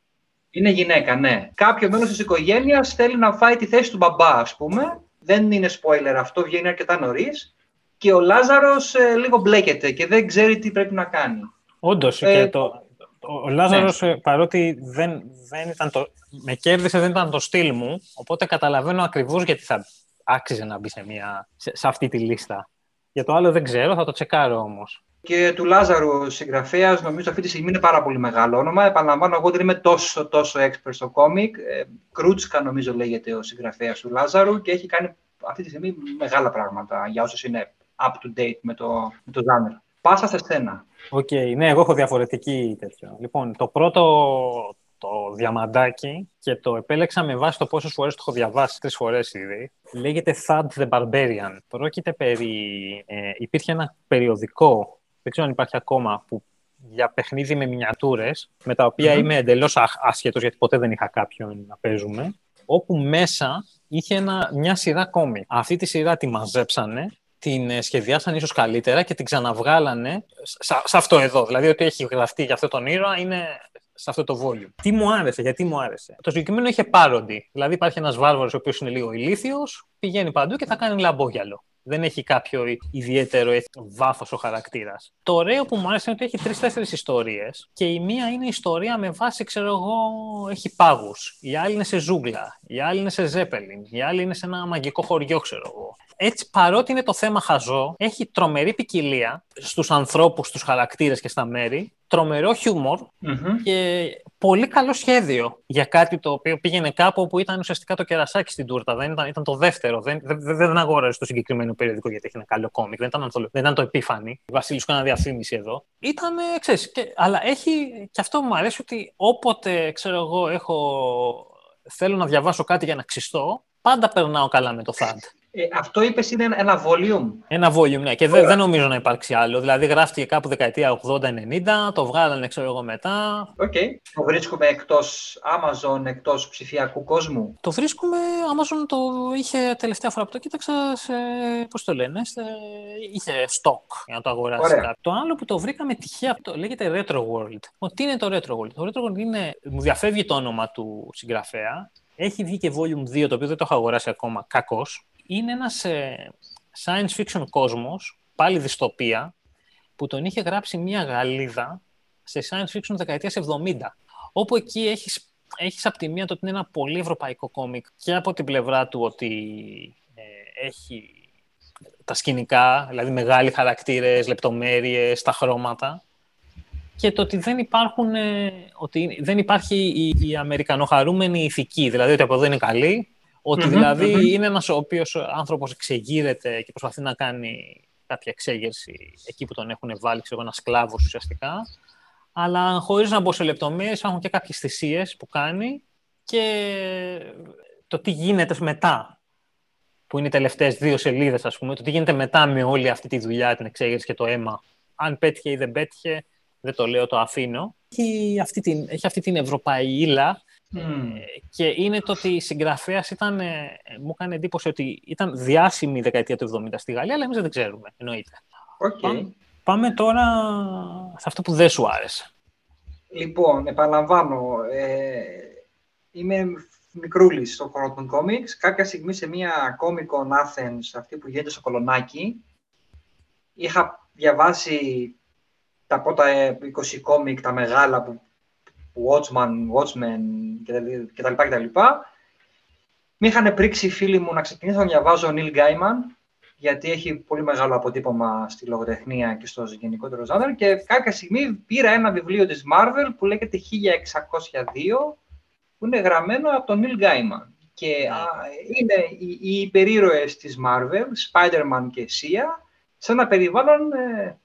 Είναι γυναίκα, ναι. Κάποιο μέλος της οικογένειας θέλει να φάει τη θέση του μπαμπά, ας πούμε. Δεν είναι spoiler αυτό, βγαίνει αρκετά νωρίς και ο Λάζαρος ε, λίγο μπλέκεται και δεν ξέρει τι πρέπει να κάνει. Όντως, ε, και το, ο Λάζαρος, ναι. Ε, παρότι δεν, δεν ήταν το, με κέρδισε, δεν ήταν το στυλ μου, οπότε καταλαβαίνω ακριβώς γιατί θα άξιζε να μπει σε, μια, σε, αυτή τη λίστα. Για το άλλο δεν ξέρω, θα το τσεκάρω όμως. Και του Λάζαρου συγγραφέας, νομίζω αυτή τη στιγμή είναι πάρα πολύ μεγάλο όνομα. Επαναλαμβάνω, εγώ δεν είμαι τόσο, τόσο expert στο κόμικ. Ε, Κρούτσκα, νομίζω λέγεται ο συγγραφέας του Λάζαρου και έχει κάνει αυτή τη στιγμή μεγάλα πράγματα για όσους είναι up to date με το, με το genre. Πάσα σε σένα. OK, okay, ναι, εγώ έχω διαφορετική τέτοιο. Λοιπόν, το πρώτο το διαμαντάκι και το επέλεξα με βάση το πόσες φορές το έχω διαβάσει τρεις φορές ήδη. Λέγεται Thad the Barbarian. Πρόκειται περί... Ε, υπήρχε ένα περιοδικό, δεν ξέρω αν υπάρχει ακόμα, που για παιχνίδι με μινιατούρες, με τα οποία mm-hmm. είμαι εντελώς άσχετος, γιατί ποτέ δεν είχα κάποιον να παίζουμε, όπου μέσα είχε ένα, μια σειρά κόμικ. Αυτή τη σειρά τη μαζέψανε την ε, σχεδιάσαν ίσως καλύτερα και την ξαναβγάλανε σε, αυτό εδώ. Δηλαδή ότι έχει γραφτεί για αυτό τον ήρωα είναι σε αυτό το volume. Τι μου άρεσε, γιατί μου άρεσε. Το συγκεκριμένο είχε πάροντι. Δηλαδή υπάρχει ένας βάρβαρος ο οποίος είναι λίγο ηλίθιος, πηγαίνει παντού και θα κάνει λαμπόγιαλο. Δεν έχει κάποιο ιδιαίτερο βάθος ο χαρακτήρας. Το ωραίο που μου άρεσε είναι ότι έχει τρει-τέσσερι ιστορίες και η μία είναι ιστορία με βάση, ξέρω εγώ, έχει πάγους. Η άλλη είναι σε ζούγκλα. Η άλλη είναι σε ζέπελιν. Η άλλη είναι σε ένα μαγικό χωριό, ξέρω εγώ έτσι παρότι είναι το θέμα χαζό, έχει τρομερή ποικιλία στους ανθρώπους, στους χαρακτήρες και στα μέρη, τρομερό και πολύ καλό σχέδιο για κάτι το οποίο πήγαινε κάπου που ήταν ουσιαστικά το κερασάκι στην τούρτα. Δεν ήταν, ήταν το δεύτερο. Δεν, δεν, δεν αγόρασε το συγκεκριμένο περιοδικό γιατί έχει ένα καλό κόμικ. Δεν ήταν, δεν ήταν το επίφανη. Βασίλη, σου διαφήμιση εδώ. Ήταν, ξέρεις, και, αλλά έχει και αυτό μου αρέσει ότι όποτε ξέρω εγώ έχω, θέλω να διαβάσω κάτι για να ξυστώ, πάντα περνάω καλά με το θάντ. Ε, αυτό είπες είναι ένα volume. Ένα volume, ναι. Και δεν, δεν νομίζω να υπάρξει άλλο. Δηλαδή γράφτηκε κάπου δεκαετία 80-90, το βγάλανε ξέρω εγώ μετά. OK. Okay. Το βρίσκουμε εκτός Amazon, εκτός ψηφιακού κόσμου; Το βρίσκουμε, Amazon το είχε τελευταία φορά που το κοίταξα σε, πώς το λένε, σε, είχε stock για να το αγοράσει κάτι. Το άλλο που το βρήκαμε τυχαία, το λέγεται Retro World. Τι είναι το Retro World; Το Retro World είναι, μου διαφεύγει το όνομα του συγγραφέα, έχει βγει και Volume 2, το οποίο δεν το έχω αγοράσει ακόμα, κακός είναι ένας ε, science fiction κόσμος, πάλι δυστοπία, που τον είχε γράψει μια Γαλλίδα σε science fiction δεκαετίας 70. Όπου εκεί έχεις, έχεις από τη μία το ότι είναι ένα πολύ ευρωπαϊκό κόμικ και από την πλευρά του ότι ε, έχει τα σκηνικά, δηλαδή μεγάλοι χαρακτήρες, λεπτομέρειες, τα χρώματα και το ότι δεν, υπάρχουν, ε, ότι δεν υπάρχει η, η αμερικανοχαρούμενη ηθική, δηλαδή ότι από εδώ είναι καλή, ότι δηλαδή είναι ένας ο οποίος άνθρωπος εξεγείρεται και προσπαθεί να κάνει κάποια εξέγερση εκεί που τον έχουν βάλει, ξέρω, ένας σκλάβος ουσιαστικά. Αλλά χωρίς να μπω σε λεπτομέρειες, υπάρχουν και κάποιες θυσίες που κάνει και το τι γίνεται μετά, που είναι οι τελευταίες δύο σελίδες, ας πούμε, το τι γίνεται μετά με όλη αυτή τη δουλειά, την εξέγερση και το αίμα. Αν πέτυχε ή δεν πέτυχε, δεν το λέω, το αφήνω. Έχει αυτή την, έχει αυτή την ευρωπαϊκή Mm. Και είναι το ότι η συγγραφέας ήταν, ε, μου έκανε εντύπωση ότι ήταν διάσημη η δεκαετία του 70 στη Γαλλία, αλλά εμείς δεν ξέρουμε, εννοείται. Okay. Πάμε, τώρα σε αυτό που δεν σου άρεσε. Λοιπόν, επαναλαμβάνω, ε, είμαι μικρούλης στο χώρο των κόμιξ. Κάποια στιγμή σε μια Comic Con Athens, αυτή που γίνεται στο Κολονάκι, είχα διαβάσει τα πρώτα 20 κόμικ, τα μεγάλα που Watchman, Watchmen κτλ. κτλ. Με είχαν πρίξει οι φίλοι μου να ξεκινήσω να διαβάζω Neil Gaiman, γιατί έχει πολύ μεγάλο αποτύπωμα στη λογοτεχνία και στο γενικότερο ζάνερ και κάποια στιγμή πήρα ένα βιβλίο της Marvel που λέγεται 1602 που είναι γραμμένο από τον Neil Gaiman. Και ναι. α, είναι οι, οι υπερήρωες της Marvel, Spider-Man και Sia, σε ένα περιβάλλον, ε,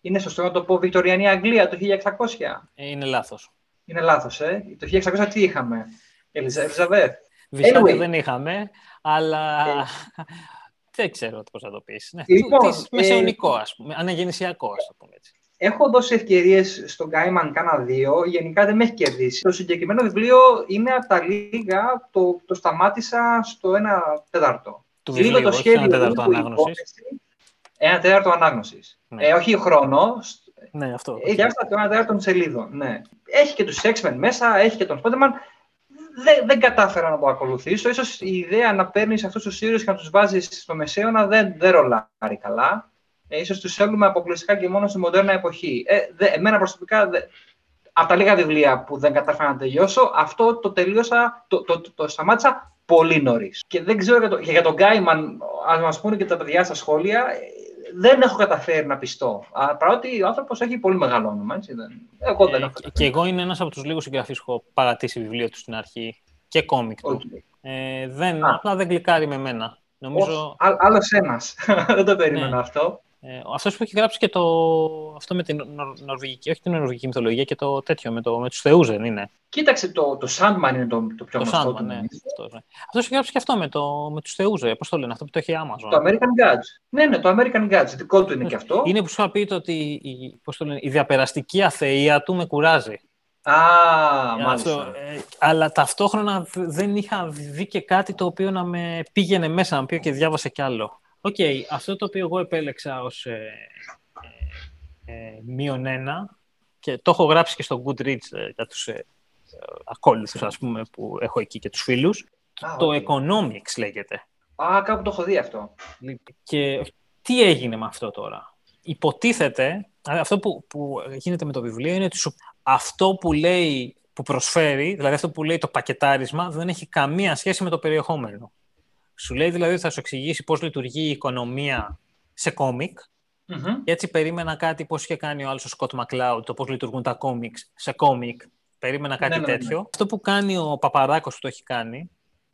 είναι σωστό να το πω, Βικτωριανή Αγγλία το 1600. Ε, είναι λάθος. Είναι λάθος, ε. Το 1600 τι είχαμε, Ελιζαβέθ. Anyway. δεν είχαμε, αλλά ε. δεν ξέρω πώς θα το πεις. Ναι, λοιπόν, ε, μεσαιωνικό, ας πούμε, αναγεννησιακό, ας το πούμε έτσι. Έχω δώσει ευκαιρίες στον Γκάιμαν κάνα δύο, γενικά δεν με έχει κερδίσει. Το συγκεκριμένο βιβλίο είναι από τα λίγα, το, το σταμάτησα στο ένα τέταρτο. Του βιβλίου, το σχέδιο, ένα τέταρτο ανάγνωσης. Ένα τέταρτο ανάγνωσης. Ναι. Ε, όχι χρόνο. Ναι, αυτό. Έχει okay. το ένα τέταρτο των σελίδων. Ναι. Έχει και τους X-Men μέσα, έχει και τον Spider-Man. Δεν, δεν κατάφερα να το ακολουθήσω. Ίσως η ιδέα να παίρνεις αυτούς τους ήρωες και να τους βάζεις στο μεσαίωνα δεν, δεν ρολάρει καλά. Ε, ίσως τους θέλουμε αποκλειστικά και μόνο στη μοντέρνα εποχή. Ε, δε, εμένα προσωπικά, δε, από τα λίγα βιβλία που δεν κατάφερα να τελειώσω, αυτό το τελείωσα, το, το, το, το σταμάτησα πολύ νωρίς. Και δεν ξέρω για, το, για τον Γκάιμαν, ας μας πούνε και τα παιδιά στα σχόλια, δεν έχω καταφέρει να πιστώ. Παρότι ο άνθρωπος έχει πολύ μεγάλο όνομα. Έτσι, δεν... Εγώ δεν ε, έχω και εγώ είναι ένας από τους λίγους συγγραφείς που έχω παρατήσει βιβλίο του στην αρχή και κόμικ του. Ε, δεν, απλά δεν κλικάρει με μένα. Νομίζω... Άλλος ένας. δεν το περίμενα ναι. αυτό. Ε, αυτό που έχει γράψει και το. Αυτό με την νορβηγική, όχι την νορβηγική μυθολογία και το τέτοιο, με, το, με τους Θεούς, δεν είναι. Κοίταξε, το, το Sandman είναι το, το πιο το γνωστό. Sandman, ναι. Αυτό ναι. Αυτός έχει γράψει και αυτό με, το, με τους Θεούς, ε, πώς το λένε, αυτό που το έχει Amazon. Το American Gods. Ναι, ναι, το American Gods. Δικό του είναι και αυτό. Είναι που σου είχα πει ότι η, πώς το λένε, η διαπεραστική αθεία του με κουράζει. Α, μάλιστα. Αυτό, ε, αλλά ταυτόχρονα δεν είχα δει και κάτι το οποίο να με πήγαινε μέσα, να πει και διάβασε κι άλλο. OK, okay, αυτό το οποίο εγώ επέλεξα ως ε, ε, ε, μείον ένα και το έχω γράψει και στο Goodreads ε, για τους ε, ακόλουθους, ας πούμε, που έχω εκεί και τους φίλους. το Economics λέγεται. Α, κάπου το έχω δει αυτό. Και τι έγινε με αυτό τώρα; Υποτίθεται, αυτό που, που γίνεται με το βιβλίο είναι ότι αυτό που λέει, που προσφέρει, δηλαδή αυτό που λέει το πακετάρισμα, δεν έχει καμία σχέση με το περιεχόμενο. Σου λέει δηλαδή ότι θα σου εξηγήσει πώς λειτουργεί η οικονομία σε κόμικ. Mm-hmm. Έτσι περίμενα κάτι πώς είχε κάνει ο άλλος ο Σκοτ Μακλάουτ, το πώς λειτουργούν τα κόμικς σε κόμικ. Περίμενα κάτι ναι, ναι, ναι, τέτοιο. Αυτό που κάνει ο Παπαράκος που το έχει κάνει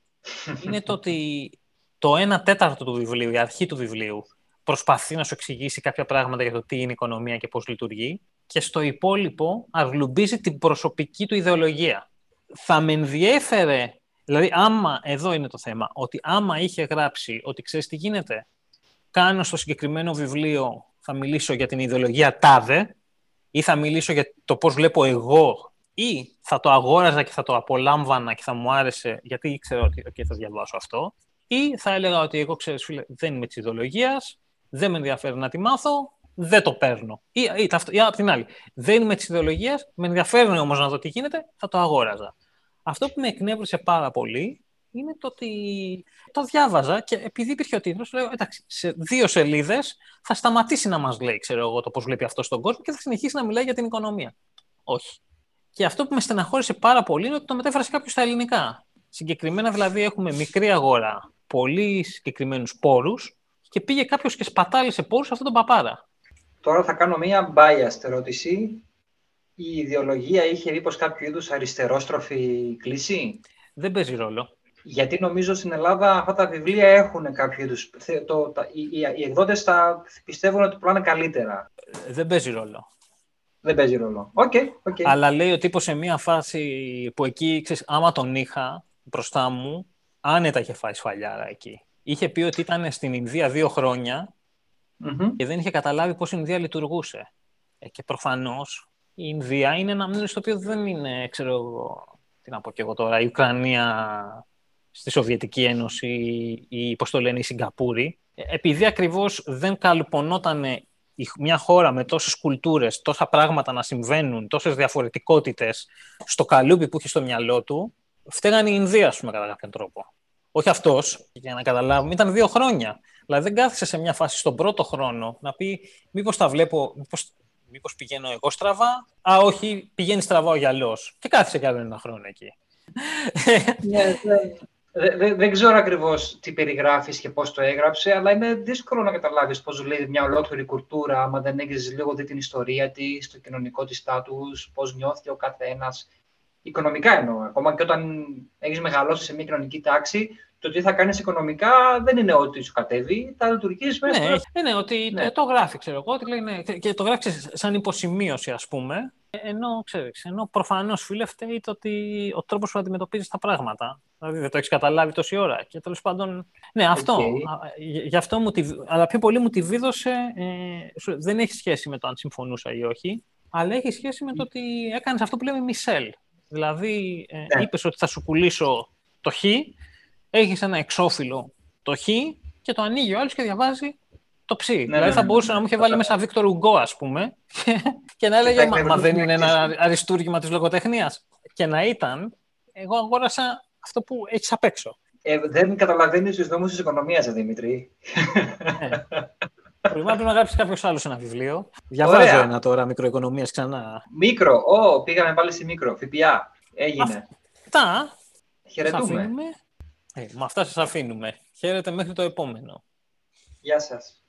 είναι το ότι το 1 τέταρτο του βιβλίου, η αρχή του βιβλίου, προσπαθεί να σου εξηγήσει κάποια πράγματα για το τι είναι η οικονομία και πώς λειτουργεί και στο υπόλοιπο αγλουμπίζει την προσωπική του ιδεολογία. Θα με ενδιέφερε Δηλαδή, άμα, εδώ είναι το θέμα, ότι άμα είχε γράψει ότι ξέρεις τι γίνεται, κάνω στο συγκεκριμένο βιβλίο, θα μιλήσω για την ιδεολογία τάδε, ή θα μιλήσω για το πώς βλέπω εγώ, ή θα το αγόραζα και θα το απολάμβανα και θα μου άρεσε γιατί ήξερα ότι okay, θα διαβάσω αυτό, ή θα έλεγα ότι εγώ, ξέρεις φίλε, δεν είμαι της ιδεολογίας, δεν με ενδιαφέρει να τη μάθω, δεν το παίρνω. Ή, ή, ή απ' την άλλη, δεν είμαι της ιδεολογίας, με ενδιαφέρει όμως να δω τι γίνεται, θα το αγόραζα. Αυτό που με εκνεύρισε πάρα πολύ είναι το ότι το διάβαζα και επειδή υπήρχε ο τίτλος, λέω εντάξει, σε δύο σελίδες θα σταματήσει να μας λέει, ξέρω εγώ, το πώς βλέπει αυτό στον κόσμο και θα συνεχίσει να μιλάει για την οικονομία. Όχι. Και αυτό που με στεναχώρησε πάρα πολύ είναι ότι το μετέφρασε κάποιος στα ελληνικά. Συγκεκριμένα δηλαδή έχουμε μικρή αγορά, πολύ συγκεκριμένους πόρους και πήγε κάποιος και σπατάλησε πόρους αυτόν τον παπάρα. Τώρα θα κάνω μία biased ερώτηση η ιδεολογία είχε μήπως κάποιο είδους αριστερόστροφη κλίση; Δεν παίζει ρόλο. Γιατί νομίζω στην Ελλάδα αυτά τα βιβλία έχουν κάποιο είδους... Το, τα, οι, οι εκδότες τα πιστεύουν ότι πουλάνε καλύτερα. Δεν παίζει ρόλο. δεν παίζει ρόλο. Okay, okay. Αλλά λέει ο τύπος σε μια φάση που εκεί, ξέρεις, άμα τον είχα μπροστά μου, άνετα είχε φάει σφαλιάρα εκεί. Είχε πει ότι ήταν στην Ινδία δύο και δεν είχε καταλάβει πώς η Ινδία λειτουργούσε. Ε, και προφανώς η Ινδία είναι ένα μήνυμα στο οποίο δεν είναι, ξέρω εγώ, τι να πω και εγώ τώρα, η Ουκρανία στη Σοβιετική Ένωση ή, πώς το λένε, η Σιγκαπούρη. Ε, επειδή ακριβώς δεν καλυπωνόταν μια χώρα με τόσες κουλτούρες, τόσα πράγματα να συμβαίνουν, τόσες διαφορετικότητες στο καλούπι που είχε στο μυαλό του, φταίγανε η Ινδία, ας πούμε, κατά κάποιον τρόπο. Όχι αυτός, για να καταλάβουμε, ήταν δύο χρόνια. Δηλαδή δεν κάθισε σε μια φάση στον πρώτο χρόνο να πει μήπως τα βλέπω, μήπως, μήπως πηγαίνω εγώ στραβά, α όχι, πηγαίνει στραβά ο γυαλός. Και κάθισε κι άλλο ένα χρόνο εκεί. Ναι, ναι. Δεν ξέρω ακριβώς τι περιγράφεις και πώς το έγραψε, αλλά είναι δύσκολο να καταλάβεις πώς λέει μια ολόκληρη κουλτούρα, άμα δεν έχεις λίγο δει την ιστορία της, το κοινωνικό της στάτους, πώς νιώθει ο καθένας. Οικονομικά εννοώ. Ακόμα και όταν έχεις μεγαλώσει σε μια κοινωνική τάξη, το τι θα κάνεις οικονομικά δεν είναι ότι σου κατέβει, θα λειτουργεί μέσα. Ναι, ναι, ναι, ότι ναι. το γράφει, ξέρω εγώ, ότι λέει, ναι, και το γράφει σαν υποσημείωση, ας πούμε. Ενώ, ξέρεις, ενώ προφανώς φίλε φταίει το ότι ο τρόπος που αντιμετωπίζεις τα πράγματα. Δηλαδή δεν το έχεις καταλάβει τόση ώρα. Και τέλος πάντων. Ναι, αυτό. Okay. Γι' αυτό μου τη, αλλά πιο πολύ μου τη βίδωσε. Ε, δεν έχει σχέση με το αν συμφωνούσα ή όχι, αλλά έχει σχέση με το ότι έκανες αυτό που λέμε Μισελ. Δηλαδή, ε, ναι. είπες ότι θα σου πουλήσω το χ έχεις ένα εξώφυλλο το χ και το ανοίγει ο άλλος και διαβάζει το ψ. Ναι, δηλαδή ναι, θα ναι, μπορούσε να μου είχε βάλει μέσα Βίκτορ Ουγκό, ας πούμε, και να έλεγε Μα, μα δεν είναι ένα αριστούργημα της λογοτεχνίας. Και να ήταν, εγώ αγόρασα αυτό που έχεις απ' έξω. Ε, δεν καταλαβαίνεις τους νόμους της οικονομίας, ε, Δημήτρη. Ε. Πρέπει να γράψει κάποιος άλλος ένα βιβλίο. Διαβάζω ένα τώρα μικροοικονομίας ξανά. Μικρο, ω, πήγαμε πάλι στη μικρο. ΦΠΑ. Έγινε. Αυτά. Χαιρετούμε. Ε, με αυτά σας αφήνουμε. Χαίρετε μέχρι το επόμενο. Γεια σας.